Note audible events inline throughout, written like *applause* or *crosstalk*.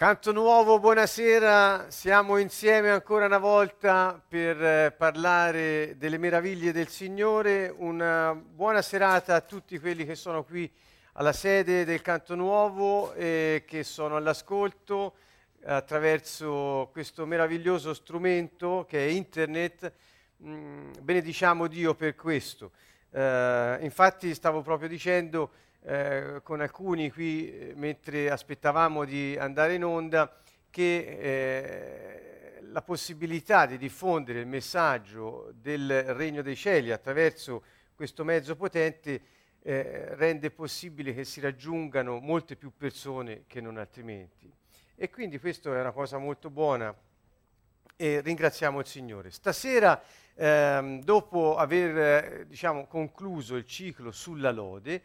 Canto nuovo, buonasera, siamo insieme ancora una volta per eh, parlare delle meraviglie del Signore. Una buona serata a tutti quelli che sono qui alla sede del Canto Nuovo e che sono all'ascolto attraverso questo meraviglioso strumento che è Internet. Mm, benediciamo Dio per questo. Uh, infatti stavo proprio dicendo eh, con alcuni qui eh, mentre aspettavamo di andare in onda che eh, la possibilità di diffondere il messaggio del Regno dei Cieli attraverso questo mezzo potente eh, rende possibile che si raggiungano molte più persone che non altrimenti. E quindi questo è una cosa molto buona e ringraziamo il Signore. Stasera, ehm, dopo aver eh, diciamo, concluso il ciclo sulla lode,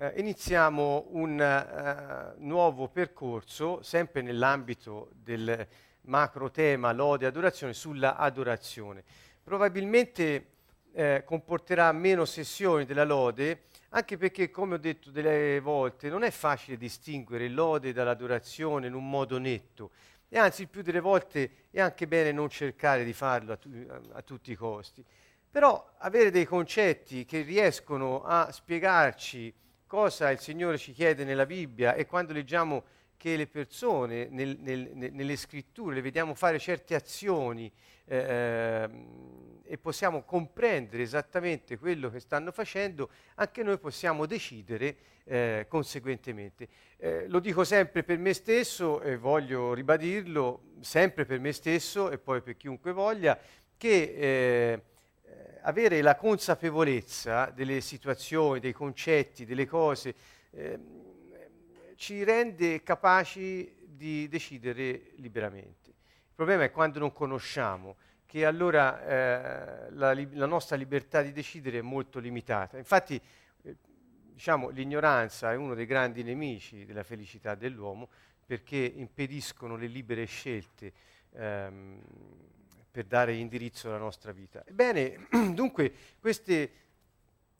eh, iniziamo un eh, nuovo percorso, sempre nell'ambito del macro tema lode e adorazione, sulla adorazione. Probabilmente eh, comporterà meno sessioni della lode, anche perché, come ho detto delle volte, non è facile distinguere lode dall'adorazione in un modo netto. E anzi, più delle volte è anche bene non cercare di farlo a, tu- a tutti i costi. Però avere dei concetti che riescono a spiegarci cosa il Signore ci chiede nella Bibbia e quando leggiamo che le persone nel, nel, nelle scritture le vediamo fare certe azioni eh, e possiamo comprendere esattamente quello che stanno facendo, anche noi possiamo decidere eh, conseguentemente. Eh, lo dico sempre per me stesso e voglio ribadirlo sempre per me stesso e poi per chiunque voglia, che eh, avere la consapevolezza delle situazioni, dei concetti, delle cose, eh, ci rende capaci di decidere liberamente. Il problema è quando non conosciamo, che allora eh, la, la, nostra libertà di decidere è molto limitata. Infatti, eh, diciamo, l'ignoranza è uno dei grandi nemici della felicità dell'uomo perché impediscono le libere scelte. Ehm, per dare indirizzo alla nostra vita. Ebbene, *clears throat* dunque, queste,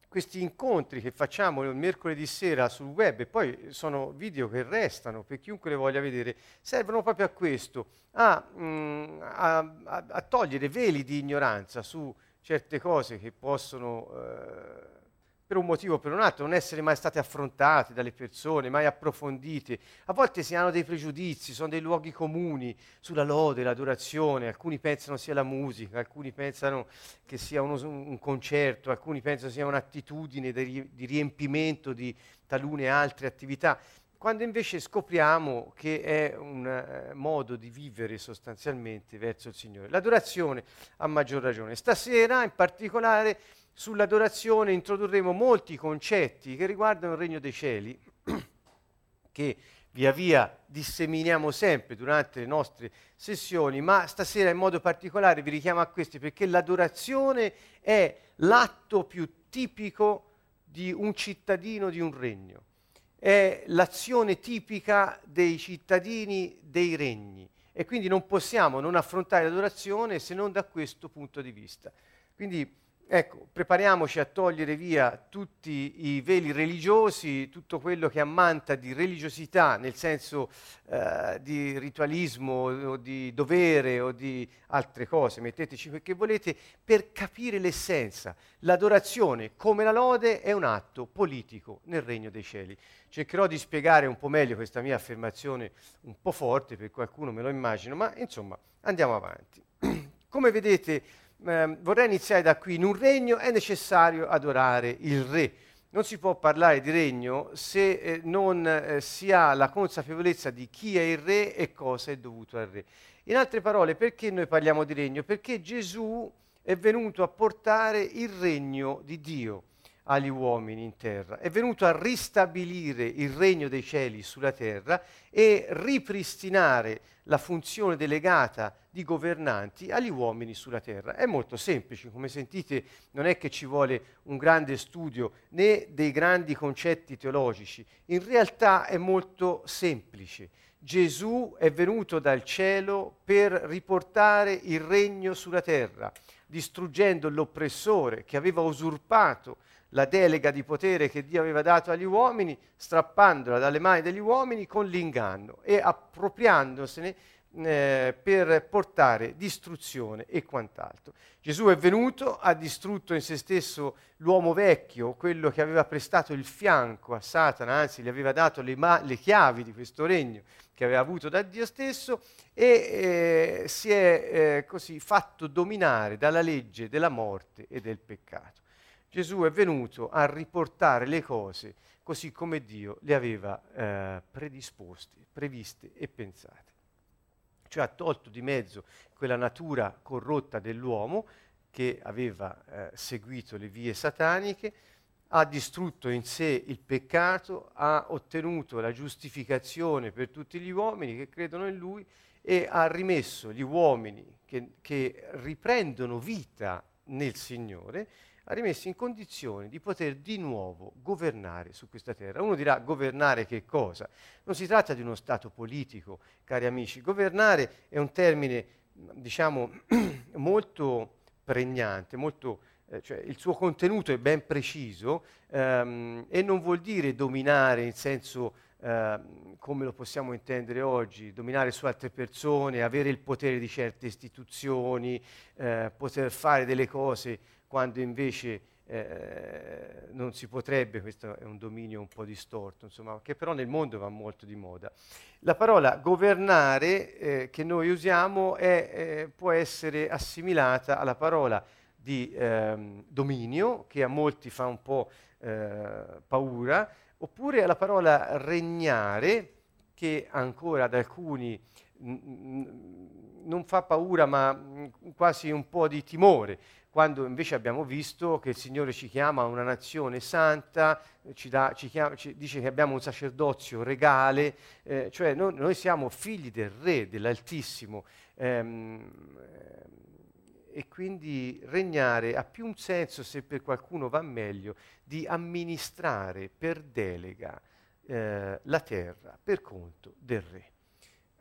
questi incontri che facciamo il mercoledì sera sul web, e poi sono video che restano per chiunque le voglia vedere, servono proprio a questo, a, mm, a, a, a togliere veli di ignoranza su certe cose che possono... Eh, per un motivo o per un altro, non essere mai state affrontate dalle persone, mai approfondite. A volte si hanno dei pregiudizi, sono dei luoghi comuni sulla lode, l'adorazione, alcuni pensano sia la musica, alcuni pensano che sia uno, un concerto, alcuni pensano sia un'attitudine di, di riempimento di talune altre attività quando invece scopriamo che è un uh, modo di vivere sostanzialmente verso il Signore. L'adorazione a maggior ragione. Stasera in particolare sull'adorazione introdurremo molti concetti che riguardano il regno dei cieli, *clears throat* che via via disseminiamo sempre durante le nostre sessioni, ma stasera in modo particolare vi richiamo a questi perché l'adorazione è l'atto più tipico di un cittadino di un regno, è l'azione tipica dei cittadini dei regni e quindi non possiamo non affrontare l'adorazione se non da questo punto di vista. Quindi Ecco, prepariamoci a togliere via tutti i veli religiosi, tutto quello che ammanta di religiosità, nel senso eh, di ritualismo o di dovere o di altre cose, metteteci quel che volete, per capire l'essenza. L'adorazione, come la lode, è un atto politico nel regno dei cieli. Cercherò di spiegare un po' meglio questa mia affermazione un po' forte, per qualcuno me lo immagino, ma insomma andiamo avanti. *clears throat* come vedete, eh, vorrei iniziare da qui. In un regno è necessario adorare il re. Non si può parlare di regno se eh, non eh, si ha la consapevolezza di chi è il re e cosa è dovuto al re. In altre parole, perché noi parliamo di regno? Perché Gesù è venuto a portare il regno di Dio agli uomini in terra, è venuto a ristabilire il regno dei cieli sulla terra e ripristinare la funzione delegata di governanti agli uomini sulla terra. È molto semplice, come sentite non è che ci vuole un grande studio né dei grandi concetti teologici, in realtà è molto semplice. Gesù è venuto dal cielo per riportare il regno sulla terra, distruggendo l'oppressore che aveva usurpato la delega di potere che Dio aveva dato agli uomini, strappandola dalle mani degli uomini con l'inganno e appropriandosene eh, per portare distruzione e quant'altro. Gesù è venuto, ha distrutto in se stesso l'uomo vecchio, quello che aveva prestato il fianco a Satana, anzi gli aveva dato le, ma- le chiavi di questo regno che aveva avuto da Dio stesso e eh, si è eh, così fatto dominare dalla legge della morte e del peccato. Gesù è venuto a riportare le cose così come Dio le aveva eh, predisposte, previste e pensate. Cioè ha tolto di mezzo quella natura corrotta dell'uomo che aveva eh, seguito le vie sataniche, ha distrutto in sé il peccato, ha ottenuto la giustificazione per tutti gli uomini che credono in lui e ha rimesso gli uomini che, che riprendono vita nel Signore ha rimesso in condizione di poter di nuovo governare su questa terra. Uno dirà governare che cosa? Non si tratta di uno Stato politico, cari amici. Governare è un termine, diciamo, *clears throat* molto pregnante, molto, eh, cioè il suo contenuto è ben preciso ehm, e non vuol dire dominare in senso eh, come lo possiamo intendere oggi, dominare su altre persone, avere il potere di certe istituzioni, eh, poter fare delle cose quando invece eh, non si potrebbe, questo è un dominio un po' distorto, insomma, che però nel mondo va molto di moda. La parola governare eh, che noi usiamo è, eh, può essere assimilata alla parola di ehm, dominio, che a molti fa un po' eh, paura, oppure alla parola regnare, che ancora ad alcuni non fa paura, ma mh, quasi un po' di timore quando invece abbiamo visto che il Signore ci chiama una nazione santa, ci, da, ci, chiama, ci dice che abbiamo un sacerdozio regale, eh, cioè noi, noi, siamo figli del Re, dell'Altissimo, ehm, e quindi regnare ha più un senso, se per qualcuno va meglio, di amministrare per delega eh, la terra per conto del Re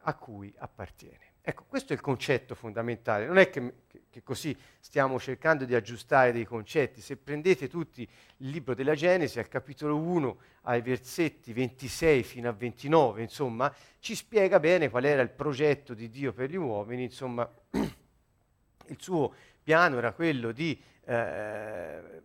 a cui appartiene. Ecco, questo è il concetto fondamentale, non è che, che, così stiamo cercando di aggiustare dei concetti, se prendete tutti il libro della Genesi, al capitolo 1, ai versetti 26 fino a 29, insomma, ci spiega bene qual era il progetto di Dio per gli uomini, insomma, *clears throat* il suo piano era quello di eh,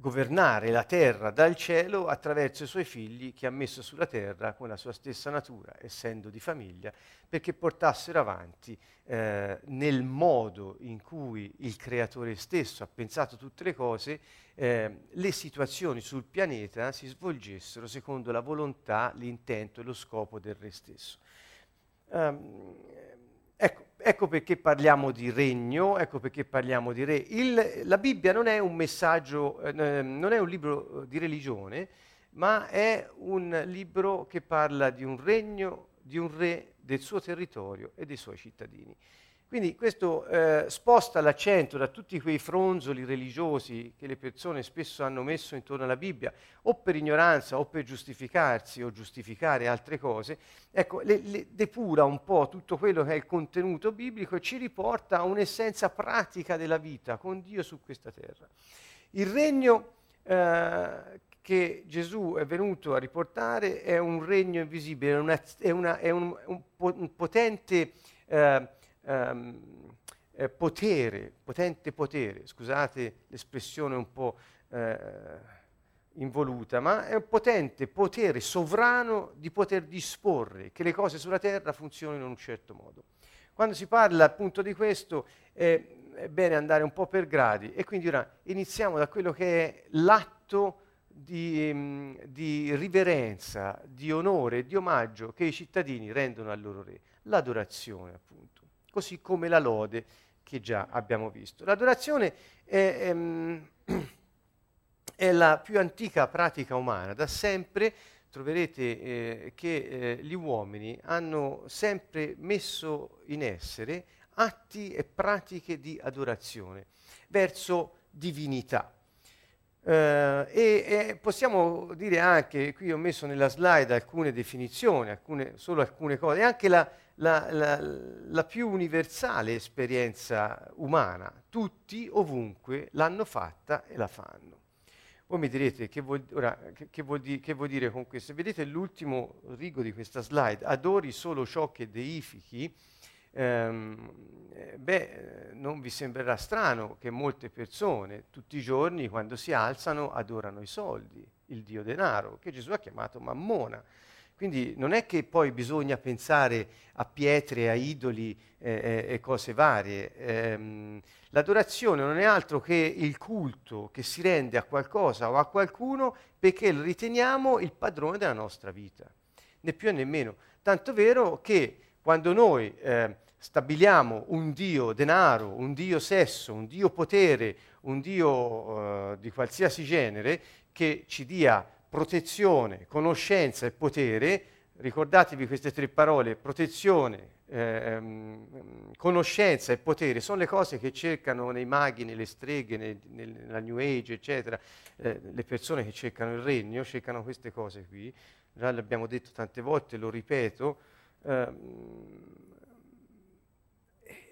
governare la terra dal cielo attraverso i suoi figli che ha messo sulla terra con la sua stessa natura, essendo di famiglia, perché portassero avanti eh, nel modo in cui il creatore stesso ha pensato tutte le cose, eh, le situazioni sul pianeta si svolgessero secondo la volontà, l'intento e lo scopo del re stesso. Um, ecco, perché parliamo di regno, ecco perché parliamo di re. Il, la Bibbia non è un messaggio, eh, non è un libro di religione, ma è un libro che parla di un regno, di un re, del suo territorio e dei suoi cittadini. Quindi questo eh, sposta l'accento da tutti quei fronzoli religiosi che le persone spesso hanno messo intorno alla Bibbia, o per ignoranza o per giustificarsi o giustificare altre cose, ecco, le, le depura un po' tutto quello che è il contenuto biblico e ci riporta a un'essenza pratica della vita con Dio su questa terra. Il regno eh, che Gesù è venuto a riportare è un regno invisibile, è, una, è, una, è un, un, un, potente eh, um, eh, potere, potente potere, scusate l'espressione un po' eh, involuta, ma è un potente potere sovrano di poter disporre che le cose sulla terra funzionino in un certo modo. Quando si parla appunto di questo eh, è bene andare un po' per gradi e quindi ora iniziamo da quello che è l'atto di, mm, di, riverenza, di onore, di omaggio che i cittadini rendono al loro re, l'adorazione appunto così come la lode che già abbiamo visto. L'adorazione è, è, ehm, *clears throat* è la più antica pratica umana, da sempre troverete eh, che eh, gli uomini hanno sempre messo in essere atti e pratiche di adorazione verso divinità. Uh, e, e, possiamo dire anche, qui ho messo nella slide alcune definizioni, alcune, solo alcune cose, anche la, la, la, la, più universale esperienza umana. Tutti, ovunque, l'hanno fatta e la fanno. Voi mi direte che vuol, ora, che, che, vuol di, che vuol, dire con questo? Vedete l'ultimo rigo di questa slide, adori solo ciò che deifichi, ehm, eh, beh, non vi sembrerà strano che molte persone tutti i giorni quando si alzano adorano i soldi, il dio denaro, che Gesù ha chiamato mammona. Quindi non è che poi bisogna pensare a pietre, a idoli eh, eh, e cose varie. Ehm, l'adorazione non è altro che il culto che si rende a qualcosa o a qualcuno perché lo riteniamo il padrone della nostra vita, né più né meno. Tanto vero che quando noi eh, stabiliamo un dio denaro, un dio sesso, un dio potere, un dio eh, di qualsiasi genere che ci dia protezione, conoscenza e potere, ricordatevi queste tre parole, protezione, ehm, conoscenza e potere, sono le cose che cercano nei maghi, nelle streghe, nel, nella New Age, eccetera, eh, le persone che cercano il regno, cercano queste cose qui, già l'abbiamo detto tante volte, lo ripeto, ehm,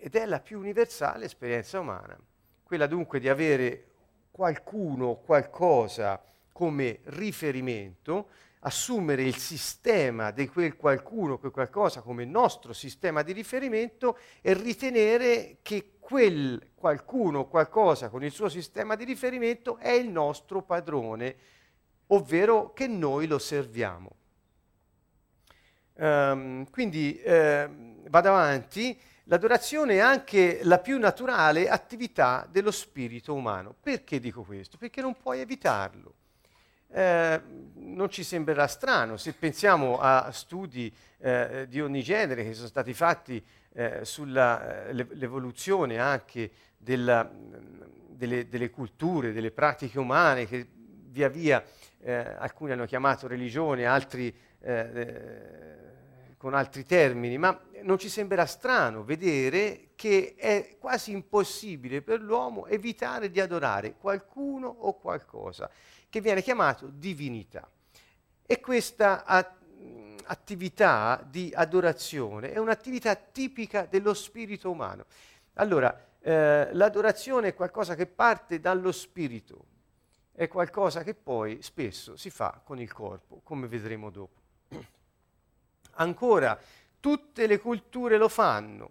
ed è la più universale esperienza umana, quella dunque di avere qualcuno, qualcosa, come riferimento, assumere il sistema di quel qualcuno, quel qualcosa come nostro sistema di riferimento e ritenere che quel qualcuno, qualcosa con il suo sistema di riferimento è il nostro padrone, ovvero che noi lo serviamo. Um, quindi eh, vado avanti, l'adorazione è anche la più naturale attività dello spirito umano. Perché dico questo? Perché non puoi evitarlo eh, non ci sembrerà strano. Se pensiamo a studi eh, di ogni genere che sono stati fatti eh, sull'evoluzione eh, anche della, delle, delle, culture, delle pratiche umane che via via eh, alcuni hanno chiamato religione, altri con altri termini, ma non ci sembrerà strano vedere che è quasi impossibile per l'uomo evitare di adorare qualcuno o qualcosa che viene chiamato divinità. E questa attività di adorazione è un'attività tipica dello spirito umano. Allora, eh, l'adorazione è qualcosa che parte dallo spirito, è qualcosa che poi spesso si fa con il corpo, come vedremo dopo. *clears throat* Ancora, tutte le culture lo fanno,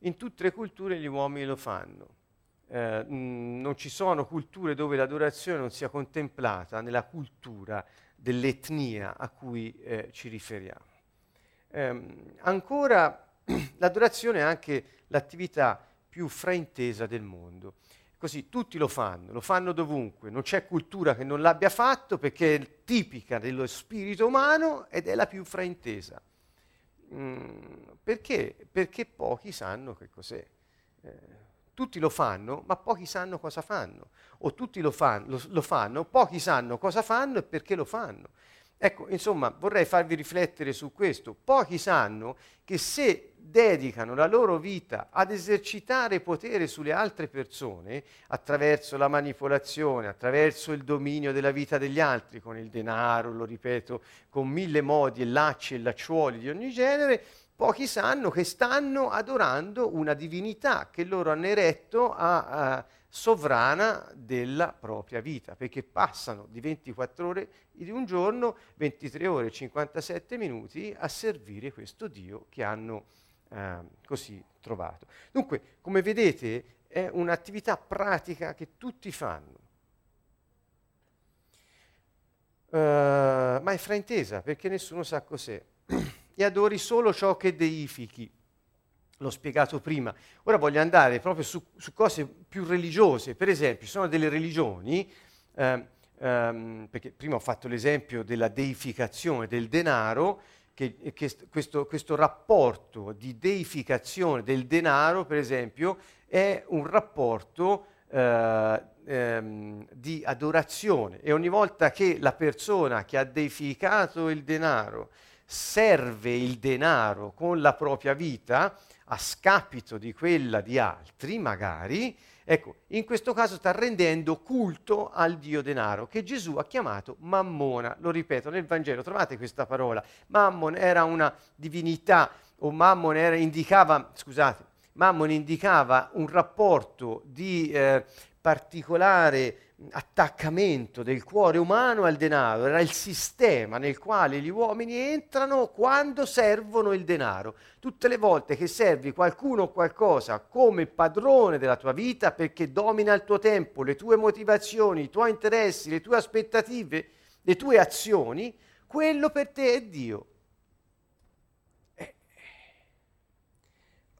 in tutte le culture gli uomini lo fanno eh, non ci sono culture dove l'adorazione non sia contemplata nella cultura dell'etnia a cui eh, ci riferiamo. Ehm, ancora, *clears throat* l'adorazione è anche l'attività più fraintesa del mondo. Così tutti lo fanno, lo fanno dovunque, non c'è cultura che non l'abbia fatto perché è tipica dello spirito umano ed è la più fraintesa. Mm, perché? Perché pochi sanno che cos'è. Eh, tutti lo fanno, ma pochi sanno cosa fanno. O tutti lo, fan, lo, lo, fanno, pochi sanno cosa fanno e perché lo fanno. Ecco, insomma, vorrei farvi riflettere su questo. Pochi sanno che se dedicano la loro vita ad esercitare potere sulle altre persone, attraverso la manipolazione, attraverso il dominio della vita degli altri, con il denaro, lo ripeto, con mille modi e lacci e lacciuoli di ogni genere, pochi sanno che stanno adorando una divinità che loro hanno eretto a, a sovrana della propria vita, perché passano di 24 ore di un giorno, 23 ore e 57 minuti a servire questo Dio che hanno eh, così trovato. Dunque, come vedete, è un'attività pratica che tutti fanno. Uh, ma è fraintesa perché nessuno sa cos'è. *clears throat* e adori solo ciò che deifichi. L'ho spiegato prima. Ora voglio andare proprio su, su cose più religiose. Per esempio, ci sono delle religioni, eh, ehm, perché prima ho fatto l'esempio della deificazione del denaro, che, che questo, questo, rapporto di deificazione del denaro, per esempio, è un rapporto eh, ehm, di adorazione e ogni volta che la persona che ha deificato il denaro serve il denaro con la propria vita a scapito di quella di altri, magari, Ecco, in questo caso sta rendendo culto al dio denaro, che Gesù ha chiamato Mammona. Lo ripeto, nel Vangelo trovate questa parola. Mammon era una divinità, o Mammon era, indicava, scusate, Mammon indicava un rapporto di eh, particolare attaccamento del cuore umano al denaro, era il sistema nel quale gli uomini entrano quando servono il denaro. Tutte le volte che servi qualcuno o qualcosa come padrone della tua vita perché domina il tuo tempo, le tue motivazioni, i tuoi interessi, le tue aspettative, le tue azioni, quello per te è Dio.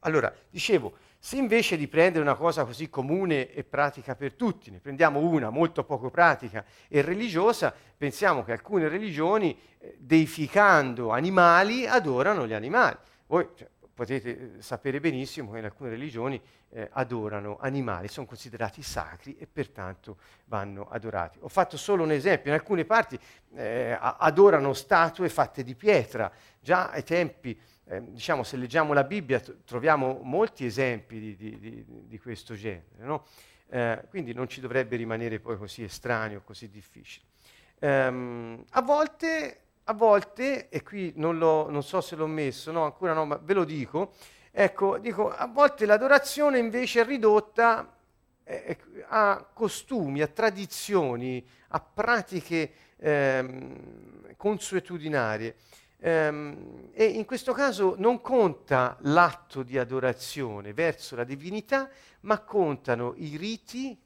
Allora, dicevo, se invece di prendere una cosa così comune e pratica per tutti, ne prendiamo una molto poco pratica e religiosa, pensiamo che alcune religioni, eh, deificando animali, adorano gli animali. Voi cioè, potete eh, sapere benissimo che in alcune religioni eh, adorano animali, sono considerati sacri e pertanto vanno adorati. Ho fatto solo un esempio, in alcune parti eh, adorano statue fatte di pietra, già ai tempi eh, diciamo, se leggiamo la Bibbia troviamo molti esempi di, di, di, di questo genere, no? eh, quindi non ci dovrebbe rimanere poi così estraneo, così difficile. Um, a, volte, a volte, e qui non, non, so se l'ho messo, no, ancora no, ma ve lo dico, ecco, dico, a volte l'adorazione invece è ridotta a costumi, a tradizioni, a pratiche ehm, consuetudinarie. Ehm, e in questo caso non conta l'atto di adorazione verso la divinità, ma contano i riti,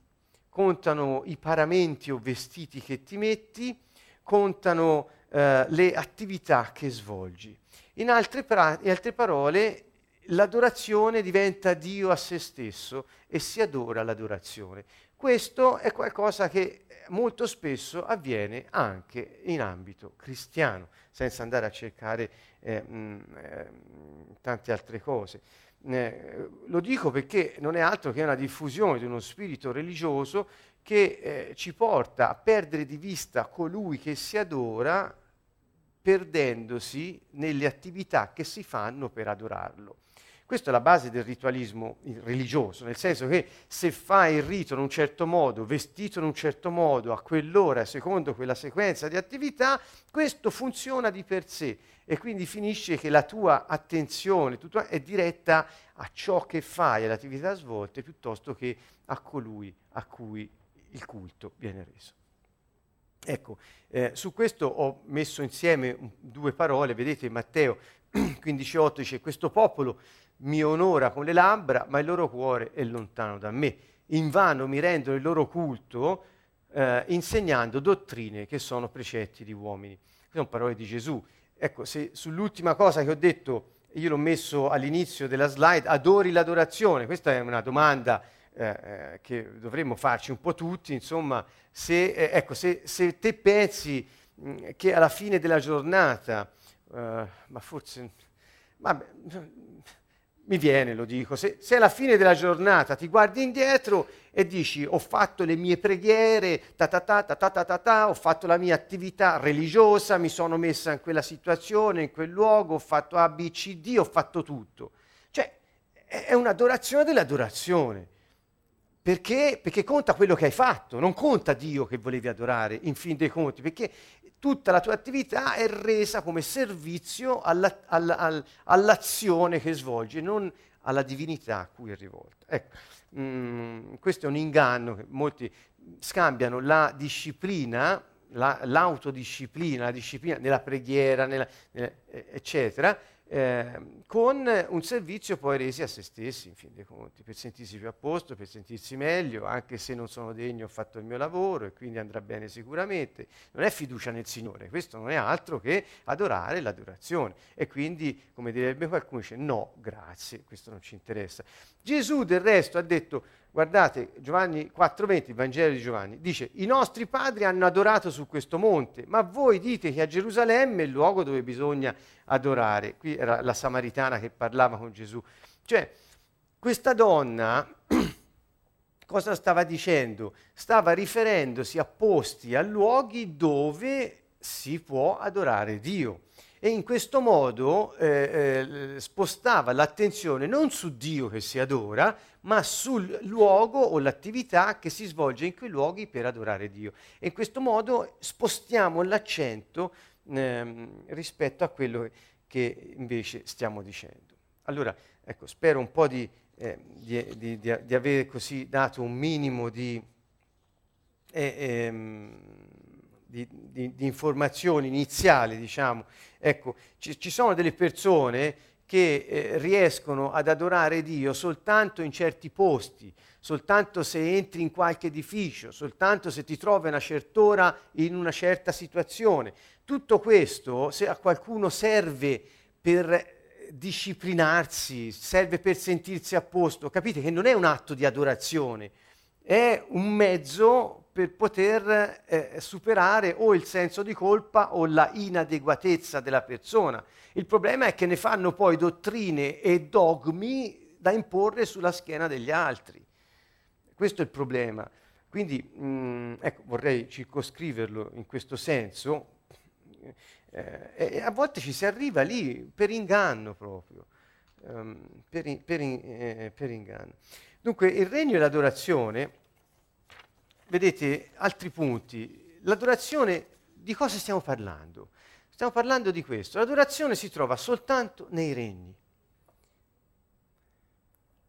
contano i paramenti o vestiti che ti metti, contano eh, le attività che svolgi. In altre, pra- in altre parole, l'adorazione diventa Dio a se stesso e si adora l'adorazione. Questo è qualcosa che molto spesso avviene anche in ambito cristiano, senza andare a cercare eh, mh, eh, tante altre cose. Eh, lo dico perché non è altro che una diffusione di uno spirito religioso che eh, ci porta a perdere di vista colui che si adora perdendosi nelle attività che si fanno per adorarlo. Questa è la base del ritualismo religioso, nel senso che se fai il rito in un certo modo, vestito in un certo modo, a quell'ora, secondo quella sequenza di attività, questo funziona di per sé e quindi finisce che la tua attenzione tua, è diretta a ciò che fai, alle attività svolte, piuttosto che a colui a cui il culto viene reso. Ecco, eh, su questo ho messo insieme due parole, vedete Matteo *clears throat* 15,8 dice questo popolo mi onora con le labbra, ma il loro cuore è lontano da me. Invano mi rendono il loro culto eh, insegnando dottrine che sono precetti di uomini. Queste sono parole di Gesù. Ecco, se sull'ultima cosa che ho detto, io l'ho messo all'inizio della slide, adori l'adorazione, questa è una domanda eh, eh che dovremmo farci un po' tutti, insomma, se, eh, ecco, se, se te pensi mh, che alla fine della giornata, eh, ma forse, vabbè, mi viene, lo dico, se, se, alla fine della giornata ti guardi indietro e dici ho fatto le mie preghiere, ta ta ta ta ta ta ta, ta ho fatto la mia attività religiosa, mi sono messa in quella situazione, in quel luogo, ho fatto A, B, C, D, ho fatto tutto. Cioè, è un'adorazione dell'adorazione. Perché? Perché conta quello che hai fatto, non conta Dio che volevi adorare, in fin dei conti, perché tutta la tua attività è resa come servizio alla, alla, all'azione che svolgi, non alla divinità a cui è rivolta. Ecco, mm, questo è un inganno che molti scambiano la disciplina, la, l'autodisciplina, la disciplina nella preghiera, nella, nella, eccetera, eh, con un servizio poi resi a se stessi, in fin dei conti, per sentirsi più a posto, per sentirsi meglio, anche se non sono degno ho fatto il mio lavoro e quindi andrà bene sicuramente. Non è fiducia nel Signore, questo non è altro che adorare l'adorazione. E quindi, come direbbe qualcuno, dice no, grazie, questo non ci interessa. Gesù del resto ha detto Guardate, Giovanni 4:20, il Vangelo di Giovanni, dice, i nostri padri hanno adorato su questo monte, ma voi dite che a Gerusalemme è il luogo dove bisogna adorare. Qui era la Samaritana che parlava con Gesù. Cioè, questa donna *clears throat* cosa stava dicendo? Stava riferendosi a posti, a luoghi dove si può adorare Dio. E in questo modo eh, eh, spostava l'attenzione non su Dio che si adora, ma sul luogo o l'attività che si svolge in quei luoghi per adorare Dio. E in questo modo spostiamo l'accento ehm, rispetto a quello che invece stiamo dicendo. Allora, ecco, spero un po' di, eh, di, di, di aver così dato un minimo di, eh, ehm, di informazioni iniziali, diciamo. Ecco, ci, ci sono delle persone che eh, riescono ad adorare Dio soltanto in certi posti, soltanto se entri in qualche edificio, soltanto se ti trovi a una certa ora in una certa situazione. Tutto questo, se a qualcuno serve per disciplinarsi, serve per sentirsi a posto, capite che non è un atto di adorazione, è un mezzo per poter eh, superare o il senso di colpa o la inadeguatezza della persona. Il problema è che ne fanno poi dottrine e dogmi da imporre sulla schiena degli altri. Questo è il problema. Quindi mh, mm, ecco, vorrei circoscriverlo in questo senso. Eh, a volte ci si arriva lì per inganno proprio, um, per, in, per, in, eh, per inganno. Dunque il regno e l'adorazione, vedete altri punti, l'adorazione di cosa stiamo parlando? Stiamo parlando di questo, l'adorazione si trova soltanto nei regni.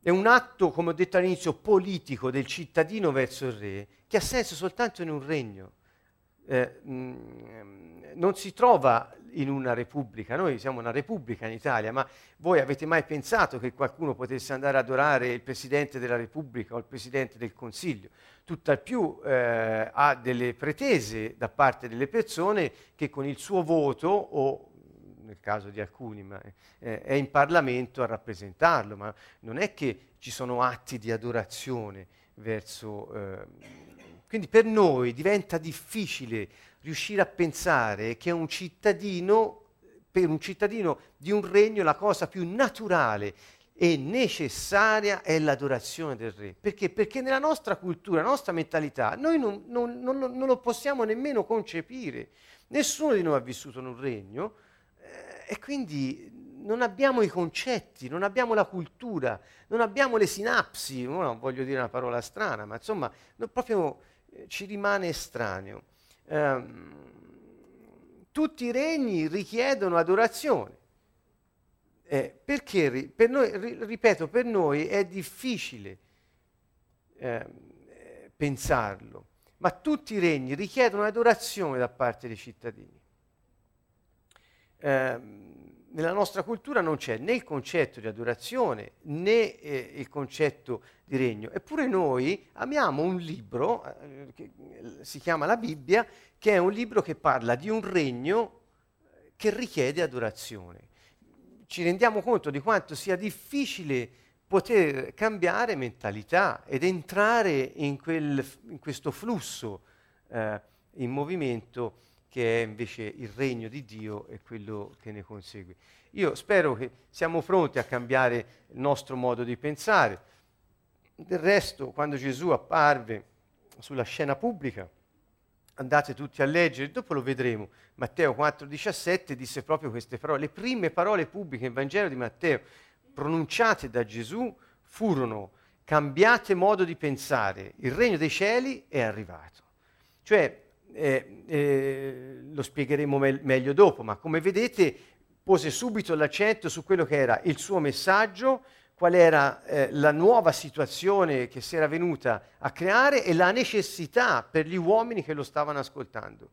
È un atto, come ho detto all'inizio, politico del cittadino verso il re, che ha senso soltanto in un regno. Eh, mm, non si trova in una repubblica, noi siamo una repubblica in Italia, ma voi avete mai pensato che qualcuno potesse andare ad adorare il Presidente della Repubblica o il Presidente del Consiglio? Tutt'al più eh, ha delle pretese da parte delle persone che con il suo voto o nel caso di alcuni, ma eh, è in Parlamento a rappresentarlo, ma non è che ci sono atti di adorazione verso... Eh, quindi per noi diventa difficile riuscire a pensare che un cittadino, per un cittadino di un regno la cosa più naturale e necessaria è l'adorazione del re. Perché? Perché nella nostra cultura, nella nostra mentalità, noi non, non, non, non lo possiamo nemmeno concepire. Nessuno di noi ha vissuto in un regno eh, e quindi non abbiamo i concetti, non abbiamo la cultura, non abbiamo le sinapsi, non voglio dire una parola strana, ma insomma, proprio ci rimane estraneo ehm, tutti i regni richiedono adorazione. Eh, perché per noi, ripeto, per noi è difficile eh, pensarlo, ma tutti i regni richiedono adorazione da parte dei cittadini. Eh, nella nostra cultura non c'è né il concetto di adorazione né eh, il concetto di regno. Eppure noi amiamo un libro eh, che si chiama la Bibbia, che è un libro che parla di un regno che richiede adorazione. Ci rendiamo conto di quanto sia difficile poter cambiare mentalità ed entrare in, quel, in questo flusso eh, in movimento che è invece il regno di Dio e quello che ne consegue. Io spero che siamo pronti a cambiare il nostro modo di pensare. Del resto, quando Gesù apparve sulla scena pubblica, andate tutti a leggere, dopo lo vedremo, Matteo 4,17 disse proprio queste parole. Le prime parole pubbliche nel Vangelo di Matteo pronunciate da Gesù furono cambiate modo di pensare, il regno dei cieli è arrivato. Cioè, eh, eh, lo spiegheremo me- meglio dopo, ma come vedete pose subito l'accento su quello che era il suo messaggio, qual era eh, la nuova situazione che si era venuta a creare e la necessità per gli uomini che lo stavano ascoltando.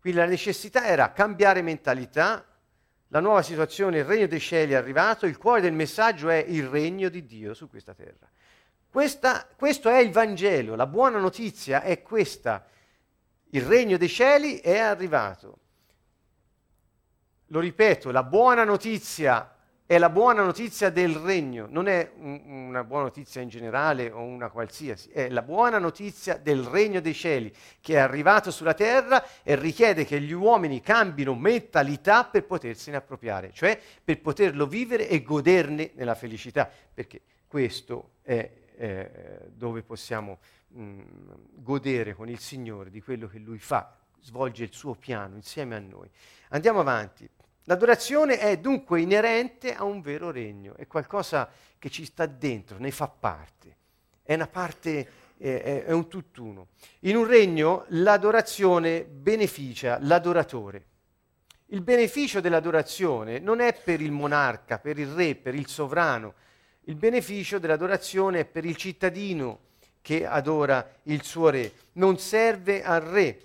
Quindi la necessità era cambiare mentalità, la nuova situazione, il regno dei cieli è arrivato, il cuore del messaggio è il regno di Dio su questa terra. Questa, questo è il Vangelo, la buona notizia è questa il regno dei cieli è arrivato. Lo ripeto, la buona notizia è la buona notizia del regno, non è un, una buona notizia in generale o una qualsiasi, è la buona notizia del regno dei cieli che è arrivato sulla terra e richiede che gli uomini cambino mentalità per potersene appropriare, cioè per poterlo vivere e goderne nella felicità, perché questo è eh, dove possiamo mh, mm, godere con il Signore di quello che Lui fa, svolge il suo piano insieme a noi. Andiamo avanti. L'adorazione è dunque inerente a un vero regno, è qualcosa che ci sta dentro, ne fa parte, è una parte, è, è un tutt'uno. In un regno l'adorazione beneficia l'adoratore. Il beneficio dell'adorazione non è per il monarca, per il re, per il sovrano, il beneficio dell'adorazione è per il cittadino che adora il suo re, non serve al re,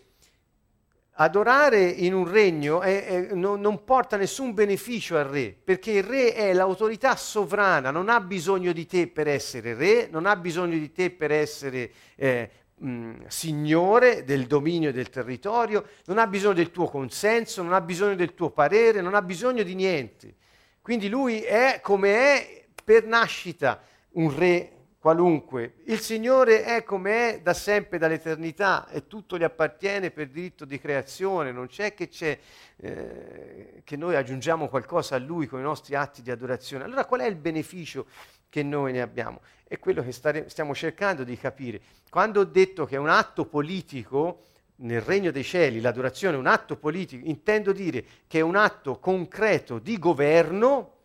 Adorare in un regno è, è, non, non, porta nessun beneficio al re, perché il re è l'autorità sovrana, non ha bisogno di te per essere re, non ha bisogno di te per essere eh, mh, signore del dominio del territorio, non ha bisogno del tuo consenso, non ha bisogno del tuo parere, non ha bisogno di niente. Quindi lui è come è per nascita un re qualunque. Il Signore è come è da sempre, dall'eternità, e tutto gli appartiene per diritto di creazione, non c'è che, c'è, eh, che noi aggiungiamo qualcosa a Lui con i nostri atti di adorazione. Allora qual è il beneficio che noi ne abbiamo? È quello che stare, stiamo cercando di capire. Quando ho detto che è un atto politico, nel regno dei cieli l'adorazione è un atto politico, intendo dire che è un atto concreto di governo,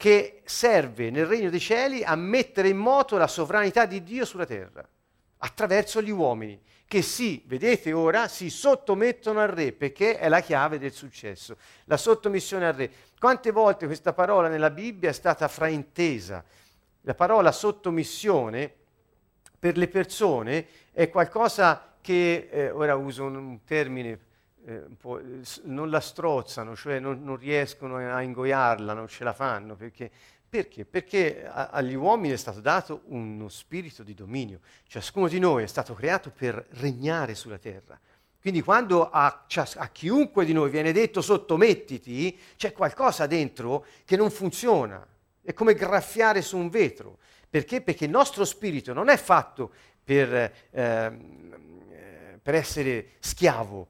che serve nel regno dei cieli a mettere in moto la sovranità di Dio sulla terra, attraverso gli uomini, che sì, vedete ora, si sottomettono al re, perché è la chiave del successo, la sottomissione al re. Quante volte questa parola nella Bibbia è stata fraintesa? La parola sottomissione per le persone è qualcosa che, eh, ora uso un termine eh, non la strozzano, cioè non, non, riescono a ingoiarla, non ce la fanno. Perché? Perché? Perché a, agli uomini è stato dato uno spirito di dominio. Ciascuno di noi è stato creato per regnare sulla terra. Quindi quando a, a, chiunque di noi viene detto sottomettiti, c'è qualcosa dentro che non funziona. È come graffiare su un vetro. Perché? Perché il nostro spirito non è fatto per, eh, per essere schiavo,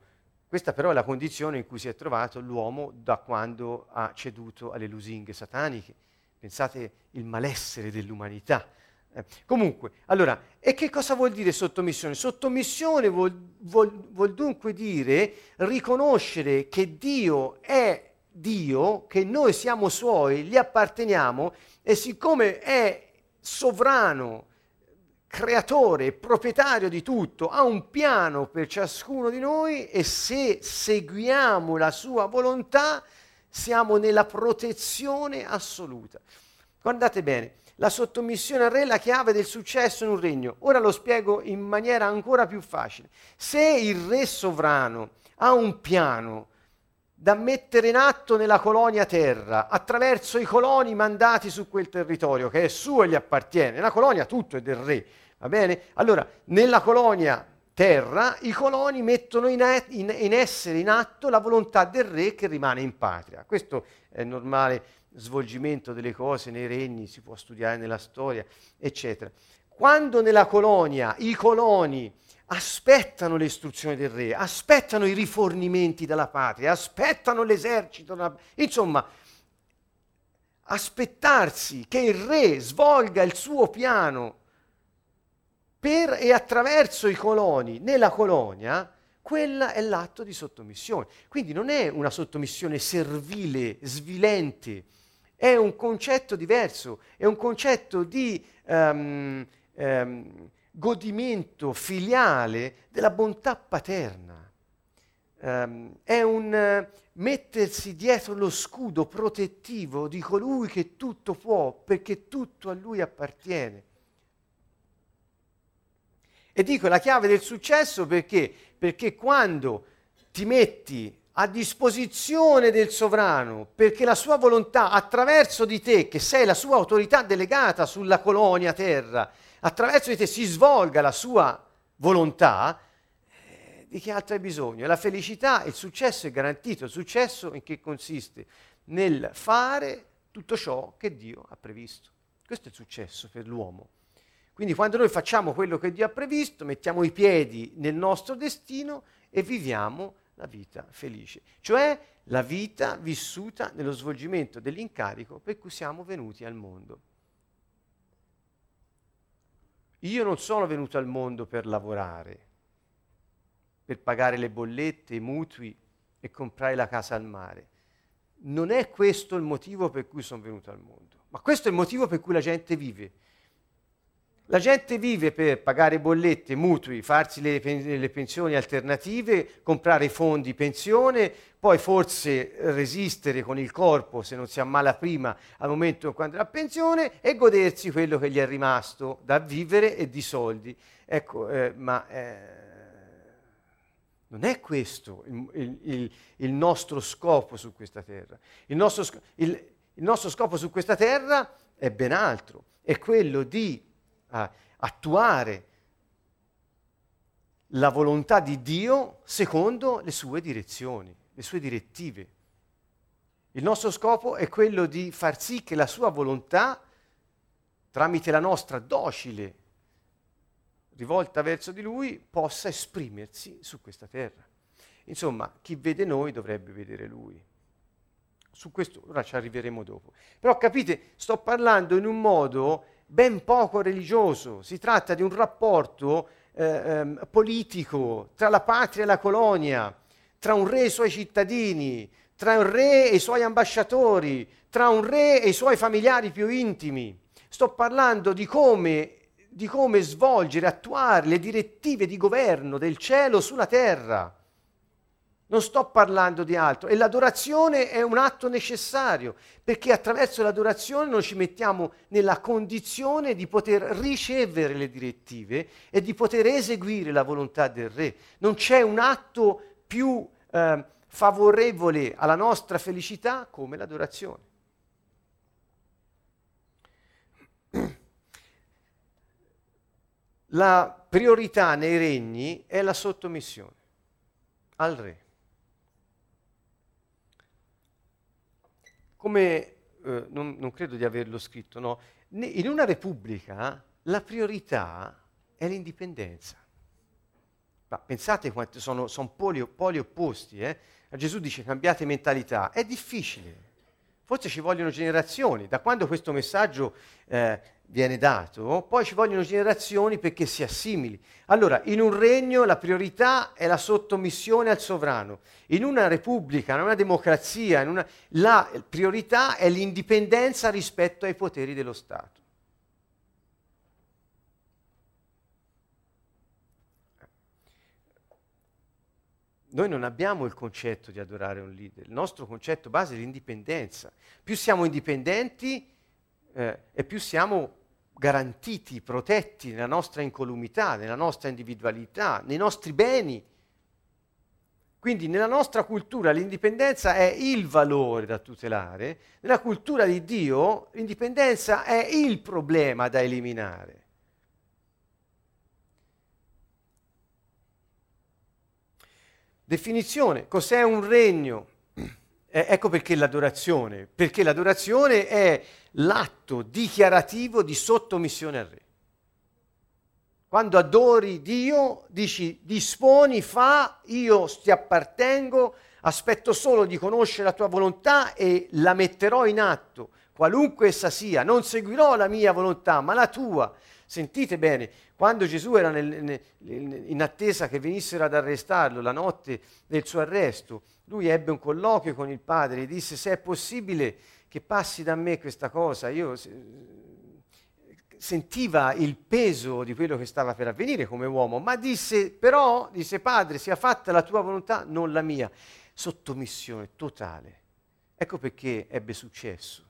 questa però è la condizione in cui si è trovato l'uomo da quando ha ceduto alle lusinghe sataniche. Pensate il malessere dell'umanità. Eh, comunque, allora, e che cosa vuol dire sottomissione? Sottomissione vuol, vuol, vuol dunque dire riconoscere che Dio è Dio, che noi siamo suoi, gli apparteniamo e siccome è sovrano, creatore, proprietario di tutto, ha un piano per ciascuno di noi e se seguiamo la sua volontà siamo nella protezione assoluta. Guardate bene, la sottomissione al re è la chiave del successo in un regno. Ora lo spiego in maniera ancora più facile. Se il re sovrano ha un piano da mettere in atto nella colonia terra, attraverso i coloni mandati su quel territorio, che è suo e gli appartiene. La colonia tutto è del re, va bene? Allora, nella colonia terra, i coloni mettono in, in, in essere, in atto, la volontà del re che rimane in patria. Questo è normale svolgimento delle cose nei regni, si può studiare nella storia, eccetera. Quando nella colonia i coloni aspettano le istruzioni del re, aspettano i rifornimenti dalla patria, aspettano l'esercito, insomma, aspettarsi che il re svolga il suo piano per e attraverso i coloni nella colonia, quella è l'atto di sottomissione. Quindi non è una sottomissione servile, svilente, è un concetto diverso, è un concetto di um, um, godimento filiale della bontà paterna. Um, è un uh, mettersi dietro lo scudo protettivo di colui che tutto può perché tutto a lui appartiene. E dico la chiave del successo perché? Perché quando ti metti a disposizione del sovrano perché la sua volontà attraverso di te, che sei la sua autorità delegata sulla colonia terra, attraverso di te si svolga la sua volontà, eh, di che altro hai bisogno? La felicità, il successo è garantito. Il successo in che consiste? Nel fare tutto ciò che Dio ha previsto. Questo è il successo per l'uomo. Quindi quando noi facciamo quello che Dio ha previsto, mettiamo i piedi nel nostro destino e viviamo la vita felice, cioè la vita vissuta nello svolgimento dell'incarico per cui siamo venuti al mondo. Io non sono venuto al mondo per lavorare, per pagare le bollette, i mutui e comprare la casa al mare. non è questo il motivo per cui sono venuto al mondo, ma questo è il motivo per cui la gente vive. La gente vive per pagare bollette, mutui, farsi le, le, pensioni alternative, comprare fondi pensione, poi forse resistere con il corpo se non si ammala prima al momento quando è la pensione e godersi quello che gli è rimasto da vivere e di soldi. Ecco, eh, ma eh, non è questo il, il, il, nostro scopo su questa terra. Il nostro, il nostro scopo su questa terra è ben altro, è quello di a attuare la volontà di Dio secondo le sue direzioni, le sue direttive. Il nostro scopo è quello di far sì che la sua volontà, tramite la nostra docile rivolta verso di Lui, possa esprimersi su questa terra. Insomma, chi vede noi dovrebbe vedere Lui. Su questo ora ci arriveremo dopo. Però capite, sto parlando in un modo ben poco religioso, si tratta di un rapporto eh, ehm, politico tra la patria e la colonia, tra un re e i suoi cittadini, tra un re e i suoi ambasciatori, tra un re e i suoi familiari più intimi. Sto parlando di come, di come svolgere, attuare le direttive di governo del cielo sulla terra. Non sto parlando di altro. E l'adorazione è un atto necessario, perché attraverso l'adorazione noi ci mettiamo nella condizione di poter ricevere le direttive e di poter eseguire la volontà del Re. Non c'è un atto più eh, favorevole alla nostra felicità come l'adorazione. La priorità nei regni è la sottomissione al Re. Come eh, non, non, credo di averlo scritto, no? in una repubblica la priorità è l'indipendenza. Ma pensate quanti sono, sono poli, poli, opposti. Eh? Gesù dice cambiate mentalità, è difficile. Forse ci vogliono generazioni. Da quando questo messaggio eh, viene dato, poi ci vogliono generazioni perché si assimili. Allora, in un regno la priorità è la sottomissione al sovrano, in una repubblica, in una democrazia, in una, la priorità è l'indipendenza rispetto ai poteri dello Stato. Noi non abbiamo il concetto di adorare un leader, il nostro concetto base è l'indipendenza. Più siamo indipendenti eh, e più siamo garantiti, protetti nella nostra incolumità, nella nostra individualità, nei nostri beni. Quindi nella nostra cultura l'indipendenza è il valore da tutelare, nella cultura di Dio l'indipendenza è il problema da eliminare. Definizione, cos'è un regno? Eh, ecco perché l'adorazione, perché l'adorazione è l'atto dichiarativo di sottomissione al re. Quando adori Dio, dici disponi, fa, io ti appartengo, aspetto solo di conoscere la tua volontà e la metterò in atto, qualunque essa sia. Non seguirò la mia volontà, ma la tua. Sentite bene, quando Gesù era nel, nel, in attesa che venissero ad arrestarlo la notte del suo arresto, lui ebbe un colloquio con il padre e disse se è possibile che passi da me questa cosa, io sentiva il peso di quello che stava per avvenire come uomo, ma disse però, disse padre, sia fatta la tua volontà, non la mia, sottomissione totale. Ecco perché ebbe successo.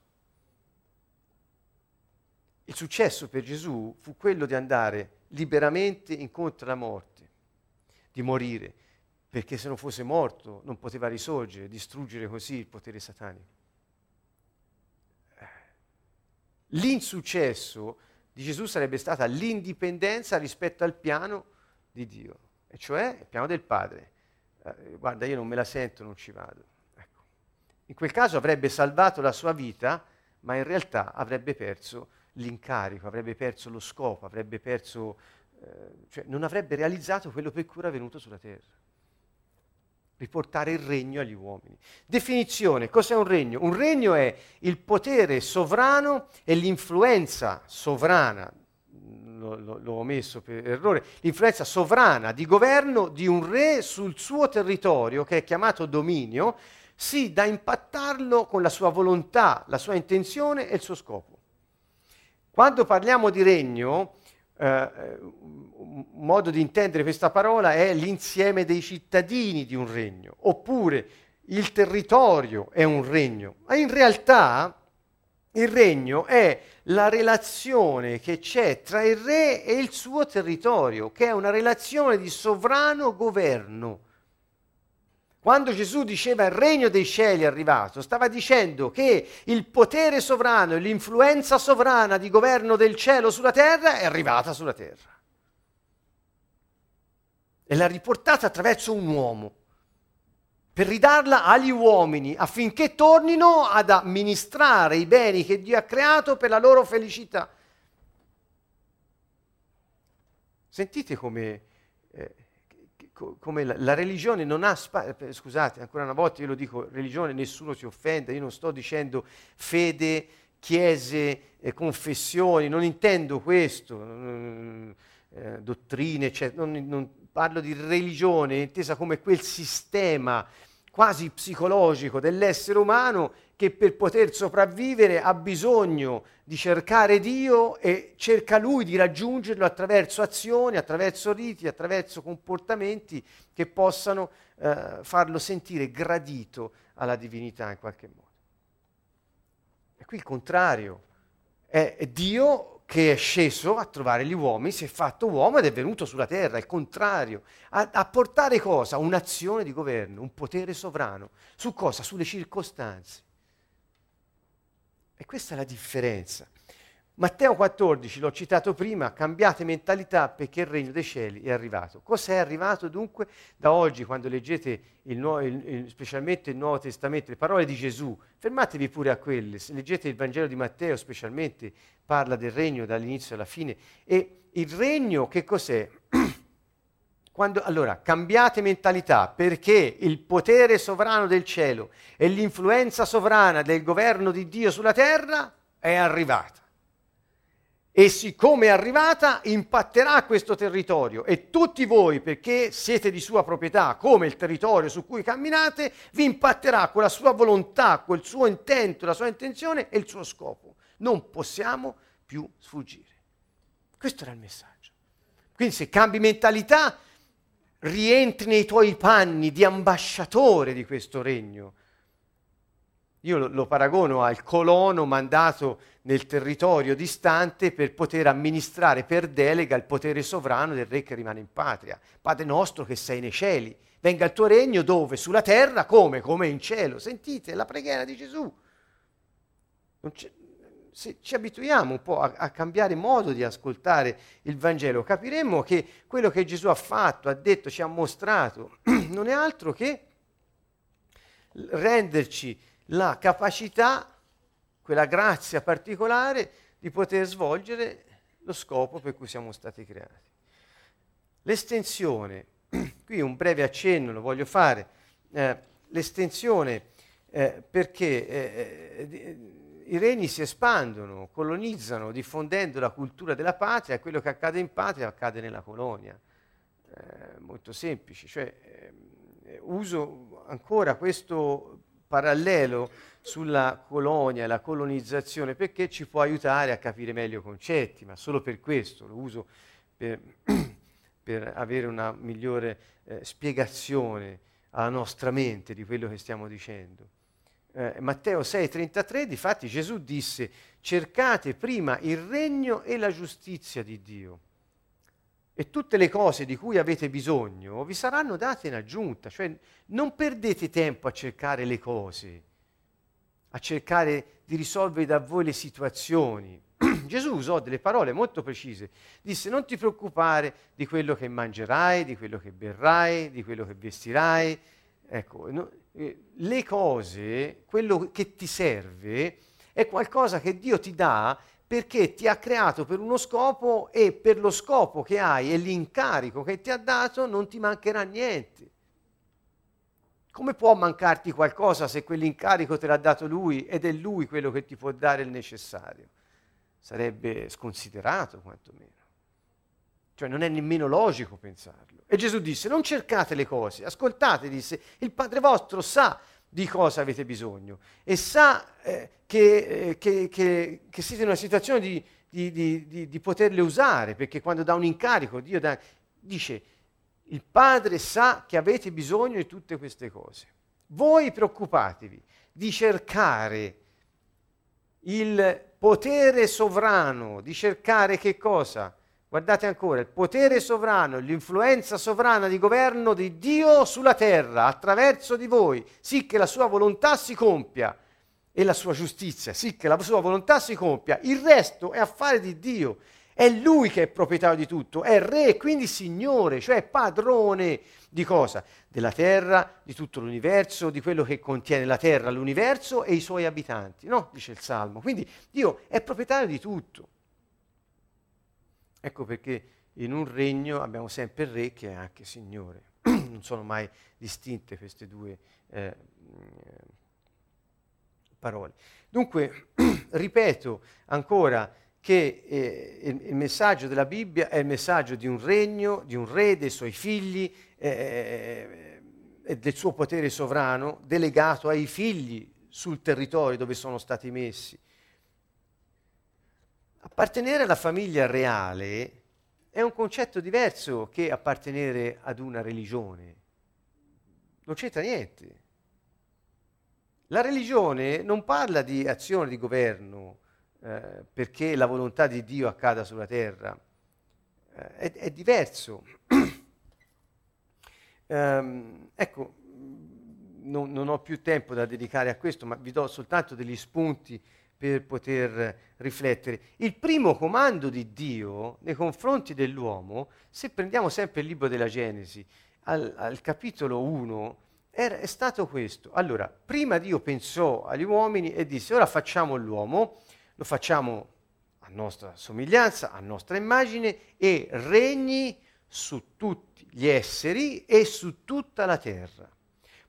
Il successo per Gesù fu quello di andare liberamente incontro alla morte, di morire, perché se non fosse morto non poteva risorgere, distruggere così il potere satanico. L'insuccesso di Gesù sarebbe stata l'indipendenza rispetto al piano di Dio, e cioè il piano del Padre. Eh, guarda, io non me la sento, non ci vado. Ecco. In quel caso avrebbe salvato la sua vita, ma in realtà avrebbe perso l'incarico, avrebbe perso lo scopo, avrebbe perso, eh, cioè non avrebbe realizzato quello per cui era venuto sulla terra riportare il regno agli uomini. Definizione, cos'è un regno? Un regno è il potere sovrano e l'influenza sovrana, l'ho messo per errore, l'influenza sovrana di governo di un re sul suo territorio, che è chiamato dominio, sì da impattarlo con la sua volontà, la sua intenzione e il suo scopo. Quando parliamo di regno, eh, un modo di intendere questa parola è l'insieme dei cittadini di un regno, oppure il territorio è un regno, ma in realtà il regno è la relazione che c'è tra il re e il suo territorio, che è una relazione di sovrano governo. Quando Gesù diceva il regno dei cieli è arrivato, stava dicendo che il potere sovrano e l'influenza sovrana di governo del cielo sulla terra è arrivata sulla terra. E l'ha riportata attraverso un uomo, per ridarla agli uomini affinché tornino ad amministrare i beni che Dio ha creato per la loro felicità. Sentite come... Come la, la, religione non ha spazio, eh, scusate, ancora una volta io lo dico, religione, nessuno si offenda, io non sto dicendo fede, chiese, eh, confessioni, non intendo questo, eh, dottrine, cioè, non, non, parlo di religione intesa come quel sistema quasi psicologico dell'essere umano che per poter sopravvivere ha bisogno di cercare Dio e cerca lui di raggiungerlo attraverso azioni, attraverso riti, attraverso comportamenti che possano eh, farlo sentire gradito alla divinità in qualche modo. E qui il contrario, è Dio che è sceso a trovare gli uomini, si è fatto uomo ed è venuto sulla terra, il contrario, a, a, portare cosa? Un'azione di governo, un potere sovrano. Su cosa? Sulle circostanze. E questa è la differenza. Matteo 14, l'ho citato prima, cambiate mentalità perché il regno dei cieli è arrivato. Cos'è arrivato dunque da oggi quando leggete il nuovo, il, il, specialmente il Nuovo Testamento, le parole di Gesù? Fermatevi pure a quelle, se leggete il Vangelo di Matteo specialmente parla del regno dall'inizio alla fine. E il regno che cos'è? *clears throat* Quando, allora, cambiate mentalità perché il potere sovrano del cielo e l'influenza sovrana del governo di Dio sulla terra è arrivata e siccome è arrivata impatterà questo territorio e tutti voi, perché siete di sua proprietà, come il territorio su cui camminate, vi impatterà con la sua volontà, quel suo intento, la sua intenzione e il suo scopo. Non possiamo più sfuggire. Questo era il messaggio. Quindi se cambi mentalità, rientri nei tuoi panni di ambasciatore di questo regno io lo, lo, paragono al colono mandato nel territorio distante per poter amministrare per delega il potere sovrano del re che rimane in patria. Padre nostro che sei nei cieli, venga il tuo regno dove? Sulla terra come? Come in cielo. Sentite la preghiera di Gesù. Se ci abituiamo un po' a, a cambiare modo di ascoltare il Vangelo, capiremo che quello che Gesù ha fatto, ha detto, ci ha mostrato, *clears throat* non è altro che renderci la capacità, quella grazia particolare di poter svolgere lo scopo per cui siamo stati creati. L'estensione, *clears throat* qui un breve accenno lo voglio fare, eh, l'estensione eh, perché eh, eh i regni si espandono, colonizzano, diffondendo la cultura della patria e quello che accade in patria accade nella colonia. Eh, molto semplice, cioè eh, uso ancora questo parallelo sulla colonia la colonizzazione perché ci può aiutare a capire meglio i concetti, ma solo per questo lo uso per, *clears throat* per avere una migliore eh, spiegazione alla nostra mente di quello che stiamo dicendo. Eh, Matteo 6:33, difatti Gesù disse, cercate prima il regno e la giustizia di Dio. E tutte le cose di cui avete bisogno vi saranno date in aggiunta, cioè non perdete tempo a cercare le cose, a cercare di risolvere da voi le situazioni. *clears throat* Gesù usò delle parole molto precise, disse non ti preoccupare di quello che mangerai, di quello che berrai, di quello che vestirai, ecco, no, le cose, quello che ti serve è qualcosa che Dio ti dà perché ti ha creato per uno scopo e per lo scopo che hai e l'incarico che ti ha dato non ti mancherà niente. Come può mancarti qualcosa se quell'incarico te l'ha dato lui ed è lui quello che ti può dare il necessario? Sarebbe sconsiderato quantomeno. Cioè non è nemmeno logico pensarlo. E Gesù disse, non cercate le cose, ascoltate, disse, il Padre vostro sa di cosa avete bisogno e sa eh, che, eh, che, che, che, siete in una situazione di, di, di, di, poterle usare, perché quando dà un incarico, Dio dà, dice, il Padre sa che avete bisogno di tutte queste cose. Voi preoccupatevi di cercare il potere sovrano, di cercare che cosa? Guardate ancora, il potere sovrano, l'influenza sovrana di governo di Dio sulla terra attraverso di voi, sì che la sua volontà si compia e la sua giustizia, sì che la sua volontà si compia. Il resto è affare di Dio. È lui che è proprietario di tutto, è re, quindi signore, cioè padrone di cosa? Della terra, di tutto l'universo, di quello che contiene la terra, l'universo e i suoi abitanti, no? Dice il Salmo. Quindi Dio è proprietario di tutto. Ecco perché in un regno abbiamo sempre il re che è anche signore. *clears throat* non sono mai distinte queste due eh, parole. Dunque, *clears throat* ripeto ancora che eh, il, il, messaggio della Bibbia è il messaggio di un regno, di un re, dei suoi figli eh, e del suo potere sovrano delegato ai figli sul territorio dove sono stati messi. Appartenere alla famiglia reale è un concetto diverso che appartenere ad una religione. Non c'entra niente. La religione non parla di azione di governo eh, perché la volontà di Dio accada sulla terra. Eh, è, è, diverso. um, *clears throat* ecco, non, non, ho più tempo da dedicare a questo, ma vi do soltanto degli spunti per poter riflettere. Il primo comando di Dio nei confronti dell'uomo, se prendiamo sempre il libro della Genesi, al, al capitolo 1, era, è stato questo. Allora, prima Dio pensò agli uomini e disse, ora facciamo l'uomo, lo facciamo a nostra somiglianza, a nostra immagine, e regni su tutti gli esseri e su tutta la terra.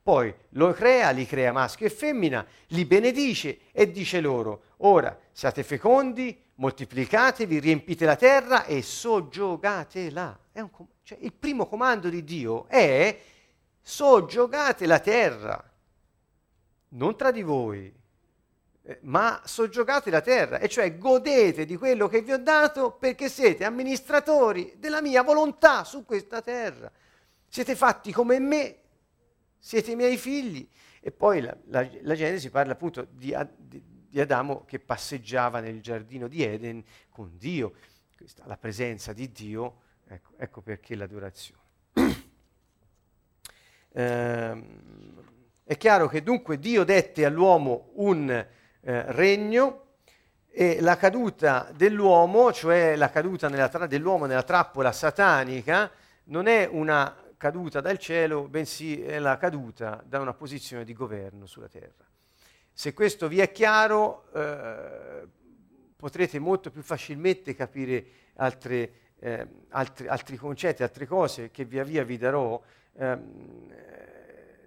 Poi lo crea, li crea maschio e femmina, li benedice e dice loro, ora siate fecondi, moltiplicatevi, riempite la terra e soggiogatela. Com- cioè, il primo comando di Dio è soggiogate la terra, non tra di voi, eh, ma soggiogate la terra, e cioè godete di quello che vi ho dato perché siete amministratori della mia volontà su questa terra. Siete fatti come me siete i miei figli. E poi la, la, la Genesi parla appunto di, di, di, Adamo che passeggiava nel giardino di Eden con Dio, Questa, la presenza di Dio, ecco, ecco perché l'adorazione. *clears throat* eh, è chiaro che dunque Dio dette all'uomo un eh, regno e la caduta dell'uomo, cioè la caduta nella tra- dell'uomo nella trappola satanica, non è una caduta dal cielo, bensì è la caduta da una posizione di governo sulla terra. Se questo vi è chiaro, eh, potrete molto più facilmente capire altre, eh, altri, altri, concetti, altre cose che via via vi darò. Eh,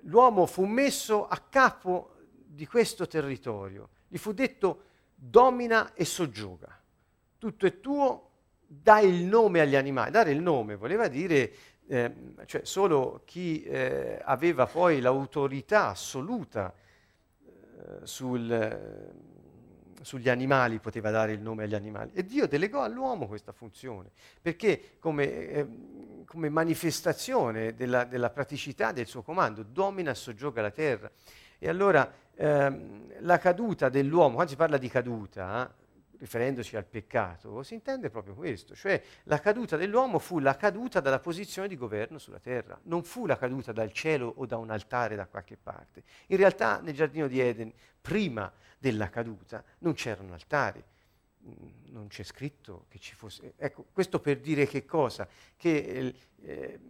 l'uomo fu messo a capo di questo territorio, gli fu detto domina e soggioga, tutto è tuo, dai il nome agli animali. Dare il nome voleva dire eh, cioè solo chi eh, aveva poi l'autorità assoluta eh, sul, sugli animali poteva dare il nome agli animali. E Dio delegò all'uomo questa funzione, perché come, ehm, come manifestazione della, della, praticità del suo comando domina e soggioga la terra. E allora ehm, la caduta dell'uomo, quando si parla di caduta, riferendoci al peccato, si intende proprio questo, cioè la caduta dell'uomo fu la caduta dalla posizione di governo sulla terra, non fu la caduta dal cielo o da un altare da qualche parte. In realtà nel giardino di Eden, prima della caduta, non c'erano altari, mm, non c'è scritto che ci fosse. Ecco, questo per dire che cosa? Che eh,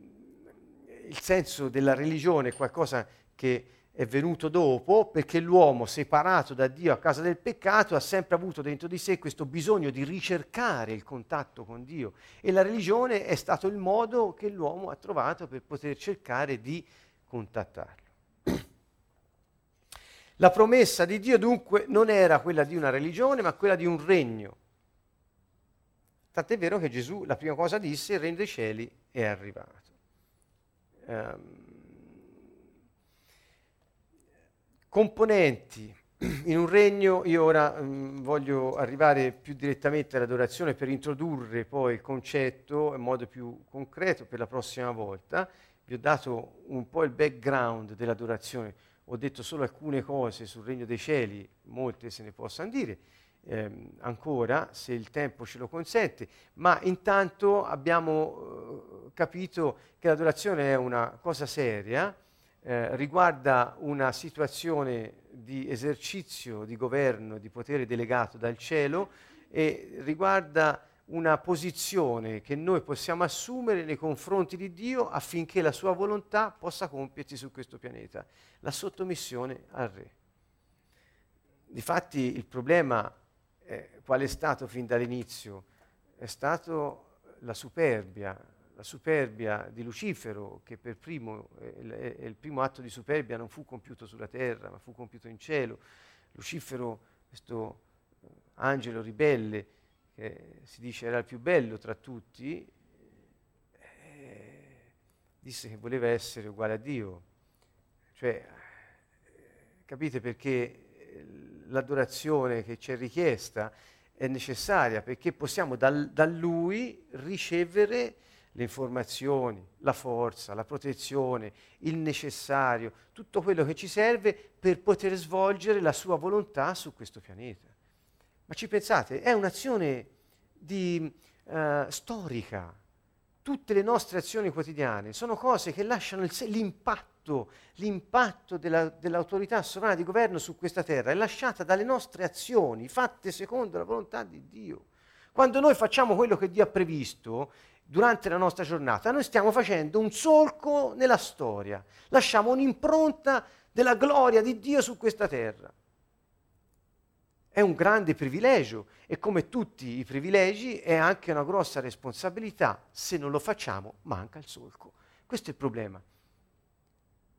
il senso della religione è qualcosa che è venuto dopo perché l'uomo separato da Dio a causa del peccato ha sempre avuto dentro di sé questo bisogno di ricercare il contatto con Dio e la religione è stato il modo che l'uomo ha trovato per poter cercare di contattarlo. *clears throat* La promessa di Dio dunque non era quella di una religione ma quella di un regno. Tant'è vero che Gesù la prima cosa disse, il regno dei cieli è arrivato. Um, componenti. *clears throat* In un regno, io ora mh, mm, voglio arrivare più direttamente all'adorazione per introdurre poi il concetto in modo più concreto per la prossima volta. Vi ho dato un po' il background dell'adorazione, ho detto solo alcune cose sul regno dei cieli, molte se ne possano dire. Ehm, ancora, se il tempo ce lo consente, ma intanto abbiamo eh, capito che l'adorazione è una cosa seria, eh, riguarda una situazione di esercizio di governo, di potere delegato dal cielo e riguarda una posizione che noi possiamo assumere nei confronti di Dio affinché la sua volontà possa compiersi su questo pianeta, la sottomissione al Re. Difatti il problema eh, qual è stato fin dall'inizio? È stato la superbia, la superbia di Lucifero, che per primo, eh, il primo atto di superbia non fu compiuto sulla terra, ma fu compiuto in cielo. Lucifero, questo eh, angelo ribelle, che si dice era il più bello tra tutti, eh, disse che voleva essere uguale a Dio. Cioè, capite perché eh, l'adorazione che ci è richiesta è necessaria, perché possiamo dal, da Lui ricevere le informazioni, la forza, la protezione, il necessario, tutto quello che ci serve per poter svolgere la sua volontà su questo pianeta. Ma ci pensate, è un'azione di, uh, storica. Tutte le nostre azioni quotidiane sono cose che lasciano il, l'impatto, l'impatto della, dell'autorità sovrana di governo su questa terra è lasciata dalle nostre azioni fatte secondo la volontà di Dio. Quando noi facciamo quello che Dio ha previsto, durante la nostra giornata, noi stiamo facendo un solco nella storia, lasciamo un'impronta della gloria di Dio su questa terra. È un grande privilegio e come tutti i privilegi è anche una grossa responsabilità. Se non lo facciamo manca il solco. Questo è il problema.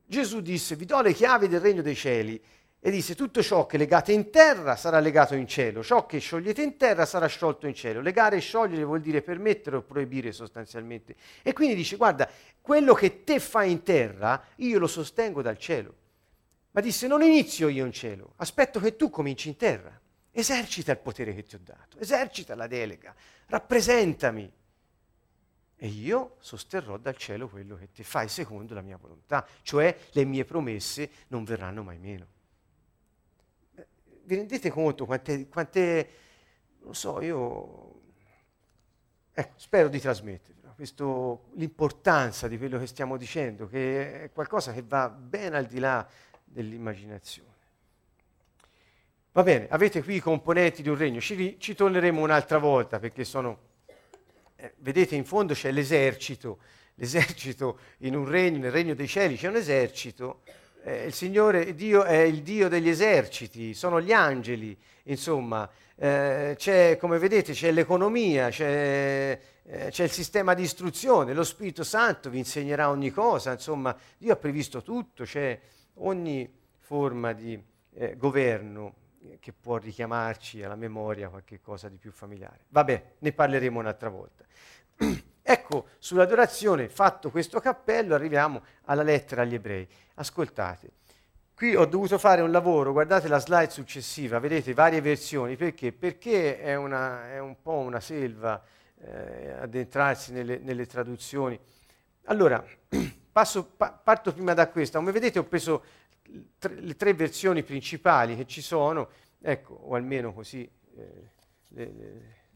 Gesù disse, vi do le chiavi del regno dei cieli e disse tutto ciò che legate in terra sarà legato in cielo, ciò che sciogliete in terra sarà sciolto in cielo. Legare e sciogliere vuol dire permettere o proibire sostanzialmente. E quindi dice guarda, quello che te fai in terra io lo sostengo dal cielo. Ma disse non inizio io in cielo, aspetto che tu cominci in terra. Esercita il potere che ti ho dato, esercita la delega, rappresentami. E io sosterrò dal cielo quello che ti fai secondo la mia volontà, cioè le mie promesse non verranno mai meno vi rendete conto quante, quante non so, io ecco, spero di trasmettervi questo, l'importanza di quello che stiamo dicendo, che è qualcosa che va ben al di là dell'immaginazione. Va bene, avete qui i componenti di un regno, ci, ci torneremo un'altra volta perché sono, eh, vedete in fondo c'è l'esercito, l'esercito in un regno, nel regno dei cieli c'è un esercito eh, il Signore Dio è il Dio degli eserciti, sono gli angeli, insomma, eh, c'è, come vedete c'è l'economia, c'è, eh, c'è, il sistema di istruzione, lo Spirito Santo vi insegnerà ogni cosa, insomma, Dio ha previsto tutto, c'è ogni forma di eh, governo che può richiamarci alla memoria qualche cosa di più familiare. Vabbè, ne parleremo un'altra volta. *clears throat* Ecco, sull'adorazione, fatto questo cappello, arriviamo alla lettera agli ebrei. Ascoltate, qui ho dovuto fare un lavoro, guardate la slide successiva, vedete varie versioni, perché? Perché è, una, è un po' una selva eh, addentrarsi nelle, nelle, traduzioni. Allora, *clears throat* passo, pa, parto prima da questa, come vedete ho preso tre, le tre versioni principali che ci sono, ecco, o almeno così eh, le,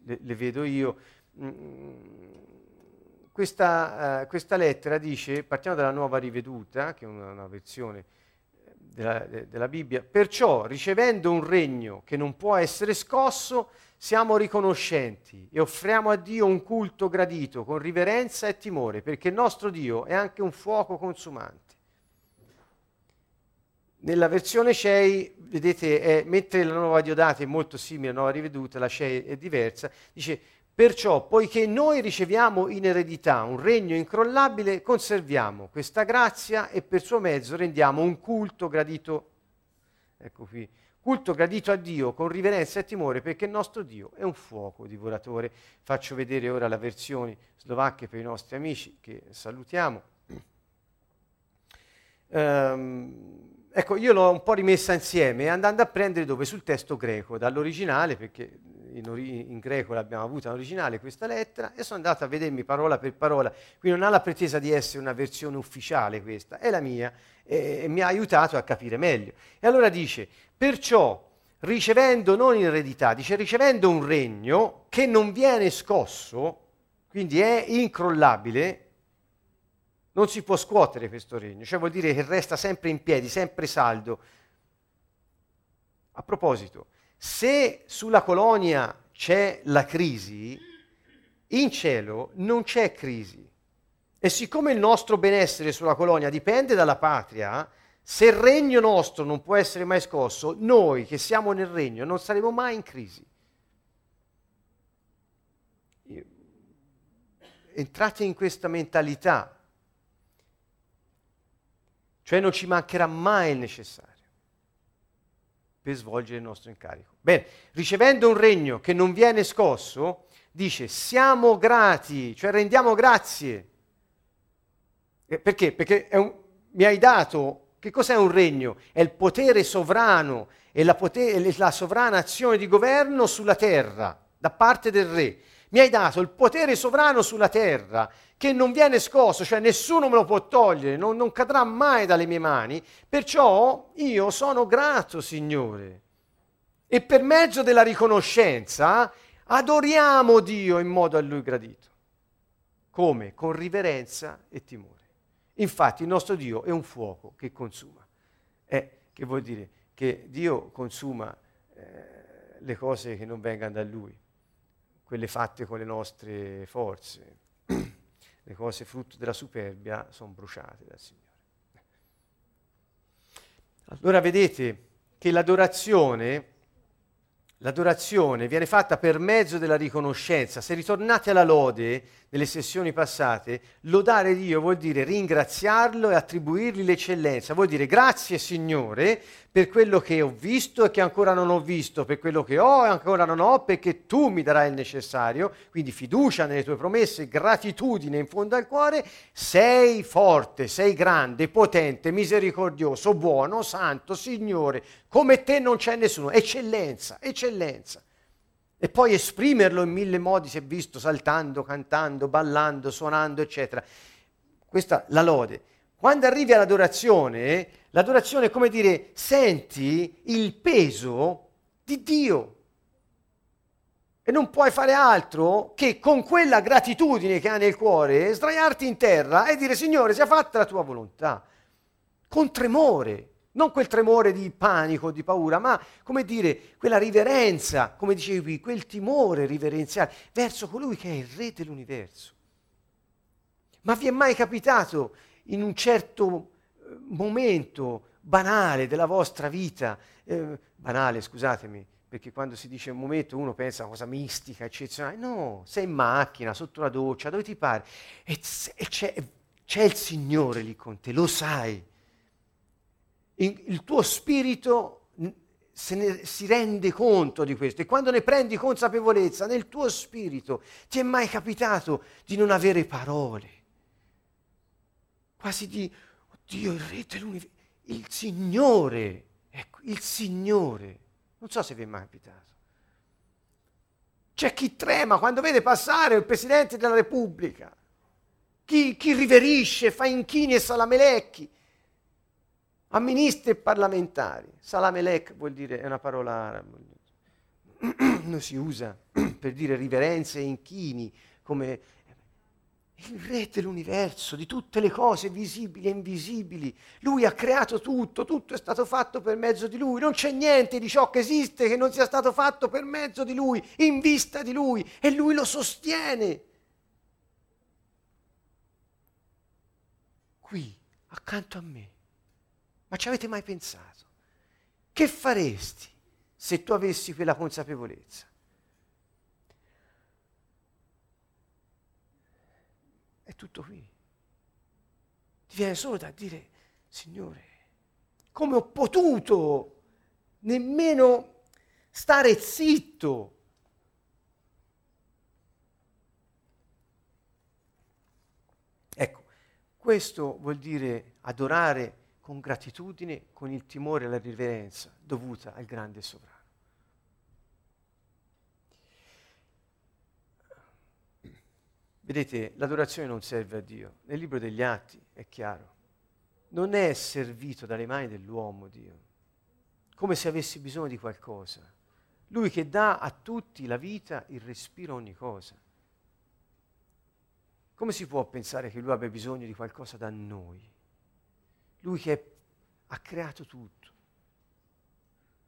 le, le, vedo io. Mm, questa, uh, questa, lettera dice, partiamo dalla nuova riveduta, che è una, una versione eh, della, de, della, Bibbia, perciò ricevendo un regno che non può essere scosso, siamo riconoscenti e offriamo a Dio un culto gradito con riverenza e timore, perché il nostro Dio è anche un fuoco consumante. Nella versione CEI, vedete, è, mentre la nuova Diodata è molto simile alla nuova riveduta, la CEI è diversa, dice Perciò, poiché noi riceviamo in eredità un regno incrollabile, conserviamo questa grazia e per suo mezzo rendiamo un culto gradito, ecco qui, culto gradito a Dio con riverenza e timore perché il nostro Dio è un fuoco divoratore. Faccio vedere ora la versione slovacche per i nostri amici che salutiamo. Um, ecco, io l'ho un po' rimessa insieme andando a prendere dove? Sul testo greco, dall'originale, perché in, ori- in greco l'abbiamo avuta in originale questa lettera, e sono andato a vedermi parola per parola. Qui non ha la pretesa di essere una versione ufficiale questa, è la mia, e, e mi ha aiutato a capire meglio. E allora dice, perciò ricevendo non in eredità, dice ricevendo un regno che non viene scosso, quindi è incrollabile, non si può scuotere questo regno, cioè vuol dire che resta sempre in piedi, sempre saldo. A proposito, se sulla colonia c'è la crisi, in cielo non c'è crisi. E siccome il nostro benessere sulla colonia dipende dalla patria, se il regno nostro non può essere mai scosso, noi che siamo nel regno non saremo mai in crisi. Entrate in questa mentalità, cioè non ci mancherà mai il necessario per svolgere il nostro incarico. Bene, ricevendo un regno che non viene scosso, dice siamo grati, cioè rendiamo grazie. Perché? Perché un, mi hai dato che cos'è un regno? È il potere sovrano e la, potere, la sovrana azione di governo sulla terra da parte del re. Mi hai dato il potere sovrano sulla terra che non viene scosso, cioè nessuno me lo può togliere, non, non cadrà mai dalle mie mani, perciò io sono grato, Signore. E per mezzo della riconoscenza adoriamo Dio in modo a Lui gradito. Come? Con riverenza e timore. Infatti il nostro Dio è un fuoco che consuma. Eh, che vuol dire? Che Dio consuma eh, le cose che non vengano da Lui, quelle fatte con le nostre forze. *clears throat* le cose frutto della superbia sono bruciate dal Signore. Allora vedete che l'adorazione L'adorazione viene fatta per mezzo della riconoscenza. Se ritornate alla lode nelle sessioni passate, lodare Dio vuol dire ringraziarlo e attribuirgli l'eccellenza, vuol dire grazie Signore per quello che ho visto e che ancora non ho visto, per quello che ho e ancora non ho, perché tu mi darai il necessario, quindi fiducia nelle tue promesse, gratitudine in fondo al cuore, sei forte, sei grande, potente, misericordioso, buono, santo, Signore, come te non c'è nessuno, eccellenza, eccellenza. E poi esprimerlo in mille modi, si è visto, saltando, cantando, ballando, suonando, eccetera. Questa la lode. Quando arrivi all'adorazione, l'adorazione è come dire, senti il peso di Dio. E non puoi fare altro che con quella gratitudine che hai nel cuore sdraiarti in terra e dire Signore, sia fatta la tua volontà. Con tremore, non quel tremore di panico, di paura, ma come dire, quella riverenza, come dicevi quel timore riverenziale verso colui che è il re dell'universo. Ma vi è mai capitato in un certo eh, momento banale della vostra vita, eh, banale scusatemi, perché quando si dice un momento uno pensa a una cosa mistica, eccezionale, no, sei in macchina, sotto la doccia, dove ti pare, e c'è, c'è il Signore lì con te, lo sai, il tuo spirito ne, si rende conto di questo e quando ne prendi consapevolezza nel tuo spirito, ti è mai capitato di non avere parole? Quasi di, oddio, il re dell'universo, il Signore, ecco, il Signore. Non so se vi è mai capitato. C'è chi trema quando vede passare il Presidente della Repubblica, chi, chi riverisce, fa inchini e salamelecchi a ministri e parlamentari. Salamelec vuol dire, è una parola araba, *clears throat* non si usa *clears throat* per dire riverenze e inchini come il re dell'universo, di tutte le cose visibili e invisibili. Lui ha creato tutto, tutto è stato fatto per mezzo di lui. Non c'è niente di ciò che esiste che non sia stato fatto per mezzo di lui, in vista di lui, e lui lo sostiene. Qui, accanto a me. Ma ci avete mai pensato? Che faresti se tu avessi quella consapevolezza? È tutto qui. Ti viene solo da dire, Signore, come ho potuto nemmeno stare zitto? Ecco, questo vuol dire adorare con gratitudine, con il timore e la riverenza dovuta al grande sovrano. Vedete, l'adorazione non serve a Dio. Nel libro degli Atti è chiaro. Non è servito dalle mani dell'uomo Dio, come se avesse bisogno di qualcosa. Lui che dà a tutti la vita, il respiro, ogni cosa. Come si può pensare che lui abbia bisogno di qualcosa da noi? Lui che ha creato tutto,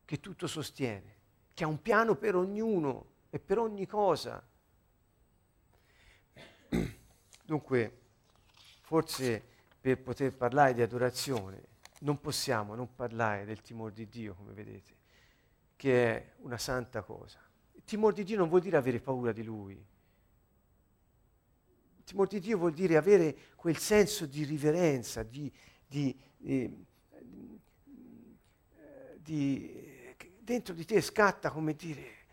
che tutto sostiene, che ha un piano per ognuno e per ogni cosa. *clears throat* Dunque, forse per poter parlare di adorazione non possiamo non parlare del timore di Dio, come vedete, che è una santa cosa. Il timore di Dio non vuol dire avere paura di Lui. Il timore di Dio vuol dire avere quel senso di riverenza, di, di, di, di dentro di te scatta come dire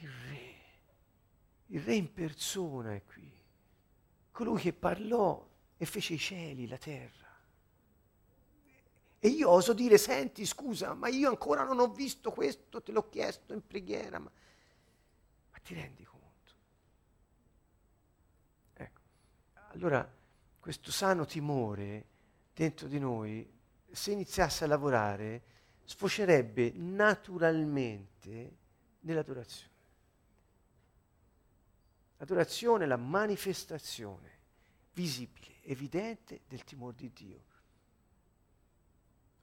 il re, il re in persona è qui, colui che parlò e fece i cieli, la terra. E io oso dire, senti, scusa, ma io ancora non ho visto questo, te l'ho chiesto in preghiera, ma, ma ti rendi conto? Ecco, allora questo sano timore dentro di noi, se iniziasse a lavorare, sfocerebbe naturalmente nell'adorazione. L'adorazione è la manifestazione visibile, evidente del timore di Dio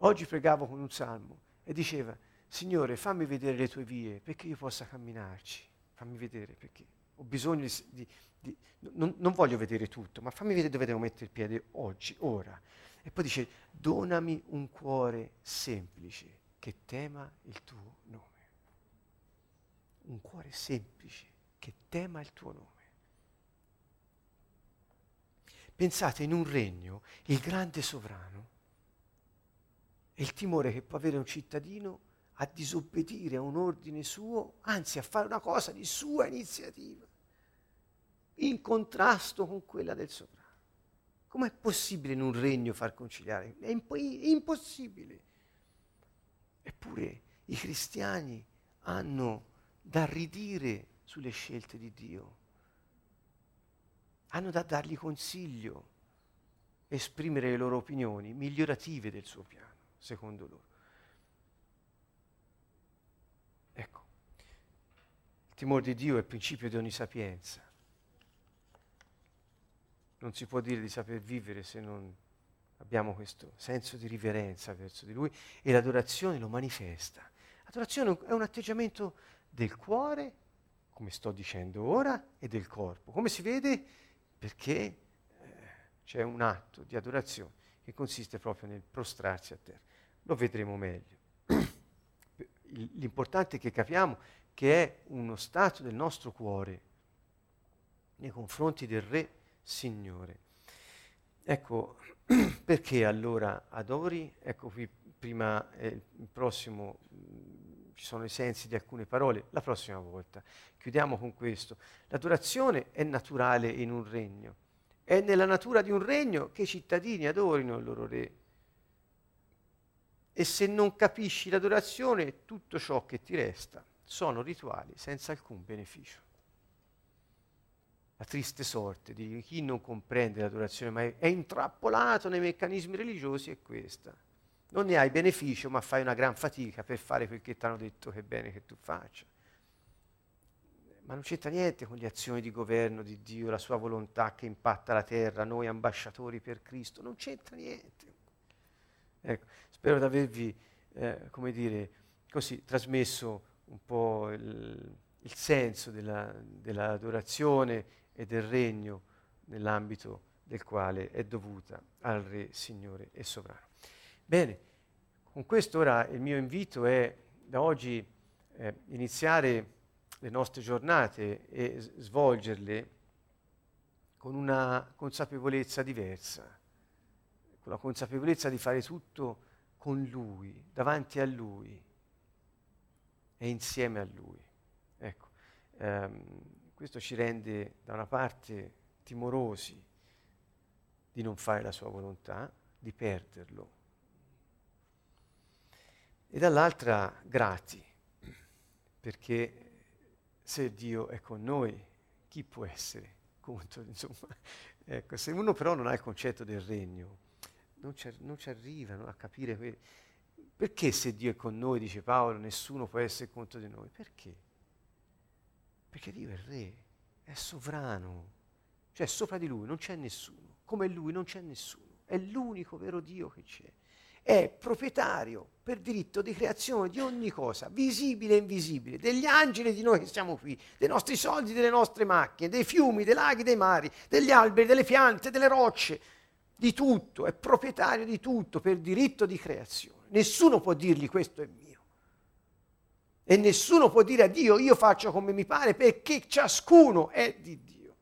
Oggi pregavo con un salmo e diceva, Signore, fammi vedere le tue vie perché io possa camminarci. Fammi vedere perché ho bisogno di... di, non, non, voglio vedere tutto, ma fammi vedere dove devo mettere il piede oggi, ora. E poi dice, donami un cuore semplice che tema il tuo nome. Un cuore semplice che tema il tuo nome. Pensate in un regno, il grande sovrano è il timore che può avere un cittadino a disobbedire a un ordine suo, anzi a fare una cosa di sua iniziativa, in contrasto con quella del sovrano. Com'è possibile in un regno far conciliare? È, imp- impossibile. Eppure i cristiani hanno da ridire sulle scelte di Dio, hanno da dargli consiglio, esprimere le loro opinioni migliorative del suo piano secondo loro. Ecco, il timore di Dio è il principio di ogni sapienza. Non si può dire di saper vivere se non abbiamo questo senso di riverenza verso di Lui e l'adorazione lo manifesta. L'adorazione è un atteggiamento del cuore, come sto dicendo ora, e del corpo. Come si vede? Perché eh, c'è un atto di adorazione che consiste proprio nel prostrarsi a terra. Lo vedremo meglio. *clears throat* L'importante è che capiamo che è uno stato del nostro cuore nei confronti del Re Signore. Ecco, *clears throat* perché allora adori? Ecco qui prima, eh, il prossimo, mh, ci sono i sensi di alcune parole, la prossima volta. Chiudiamo con questo. L'adorazione è naturale in un regno. È nella natura di un regno che i cittadini adorino il loro re e se non capisci l'adorazione, tutto ciò che ti resta sono rituali senza alcun beneficio. La triste sorte di chi non comprende l'adorazione ma è intrappolato nei meccanismi religiosi è questa. Non ne hai beneficio, ma fai una gran fatica per fare quel che ti hanno detto che è bene che tu faccia. Ma non c'entra niente con le azioni di governo di Dio, la sua volontà che impatta la terra, noi ambasciatori per Cristo, non c'entra niente. Ecco, spero di avervi, eh, come dire, così trasmesso un po' il, il senso della, dell'adorazione e del regno nell'ambito del quale è dovuta al Re, Signore e Sovrano. Bene, con questo ora il mio invito è da oggi eh, iniziare le nostre giornate e svolgerle con una consapevolezza diversa con la consapevolezza di fare tutto con Lui, davanti a Lui e insieme a Lui. Ecco, ehm, questo ci rende da una parte timorosi di non fare la sua volontà, di perderlo, e dall'altra grati, perché se Dio è con noi, chi può essere contro? Insomma, *laughs* ecco, se uno però non ha il concetto del regno, non ci, non ci arrivano a capire que- perché se Dio è con noi, dice Paolo, nessuno può essere contro di noi. Perché? Perché Dio è re, è sovrano, cioè sopra di lui non c'è nessuno, come lui non c'è nessuno, è l'unico vero Dio che c'è. È proprietario per diritto di creazione di ogni cosa, visibile e invisibile, degli angeli di noi che siamo qui, dei nostri soldi, delle nostre macchine, dei fiumi, dei laghi, dei mari, degli alberi, delle piante, delle rocce, di tutto, è proprietario di tutto per diritto di creazione. Nessuno può dirgli questo è mio. E nessuno può dire a Dio io faccio come mi pare perché ciascuno è di Dio.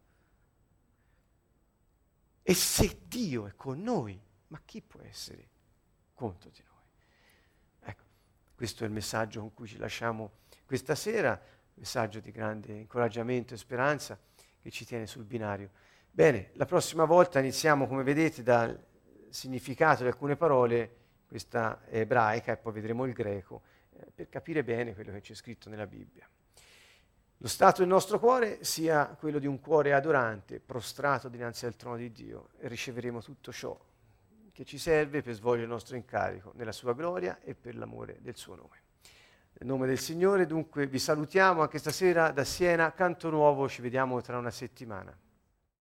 E se Dio è con noi, ma chi può essere contro di noi. Ecco, questo è il messaggio con cui ci lasciamo questa sera, messaggio di grande incoraggiamento e speranza che ci tiene sul binario. Bene, la prossima volta iniziamo, come vedete, dal significato di alcune parole, questa ebraica e poi vedremo il greco, per capire bene quello che c'è scritto nella Bibbia. Lo stato del nostro cuore sia quello di un cuore adorante, prostrato dinanzi al trono di Dio e riceveremo tutto ciò che ci serve per svolgere il nostro incarico nella sua gloria e per l'amore del suo nome. Nel nome del Signore dunque vi salutiamo anche stasera da Siena, Canto Nuovo, ci vediamo tra una settimana.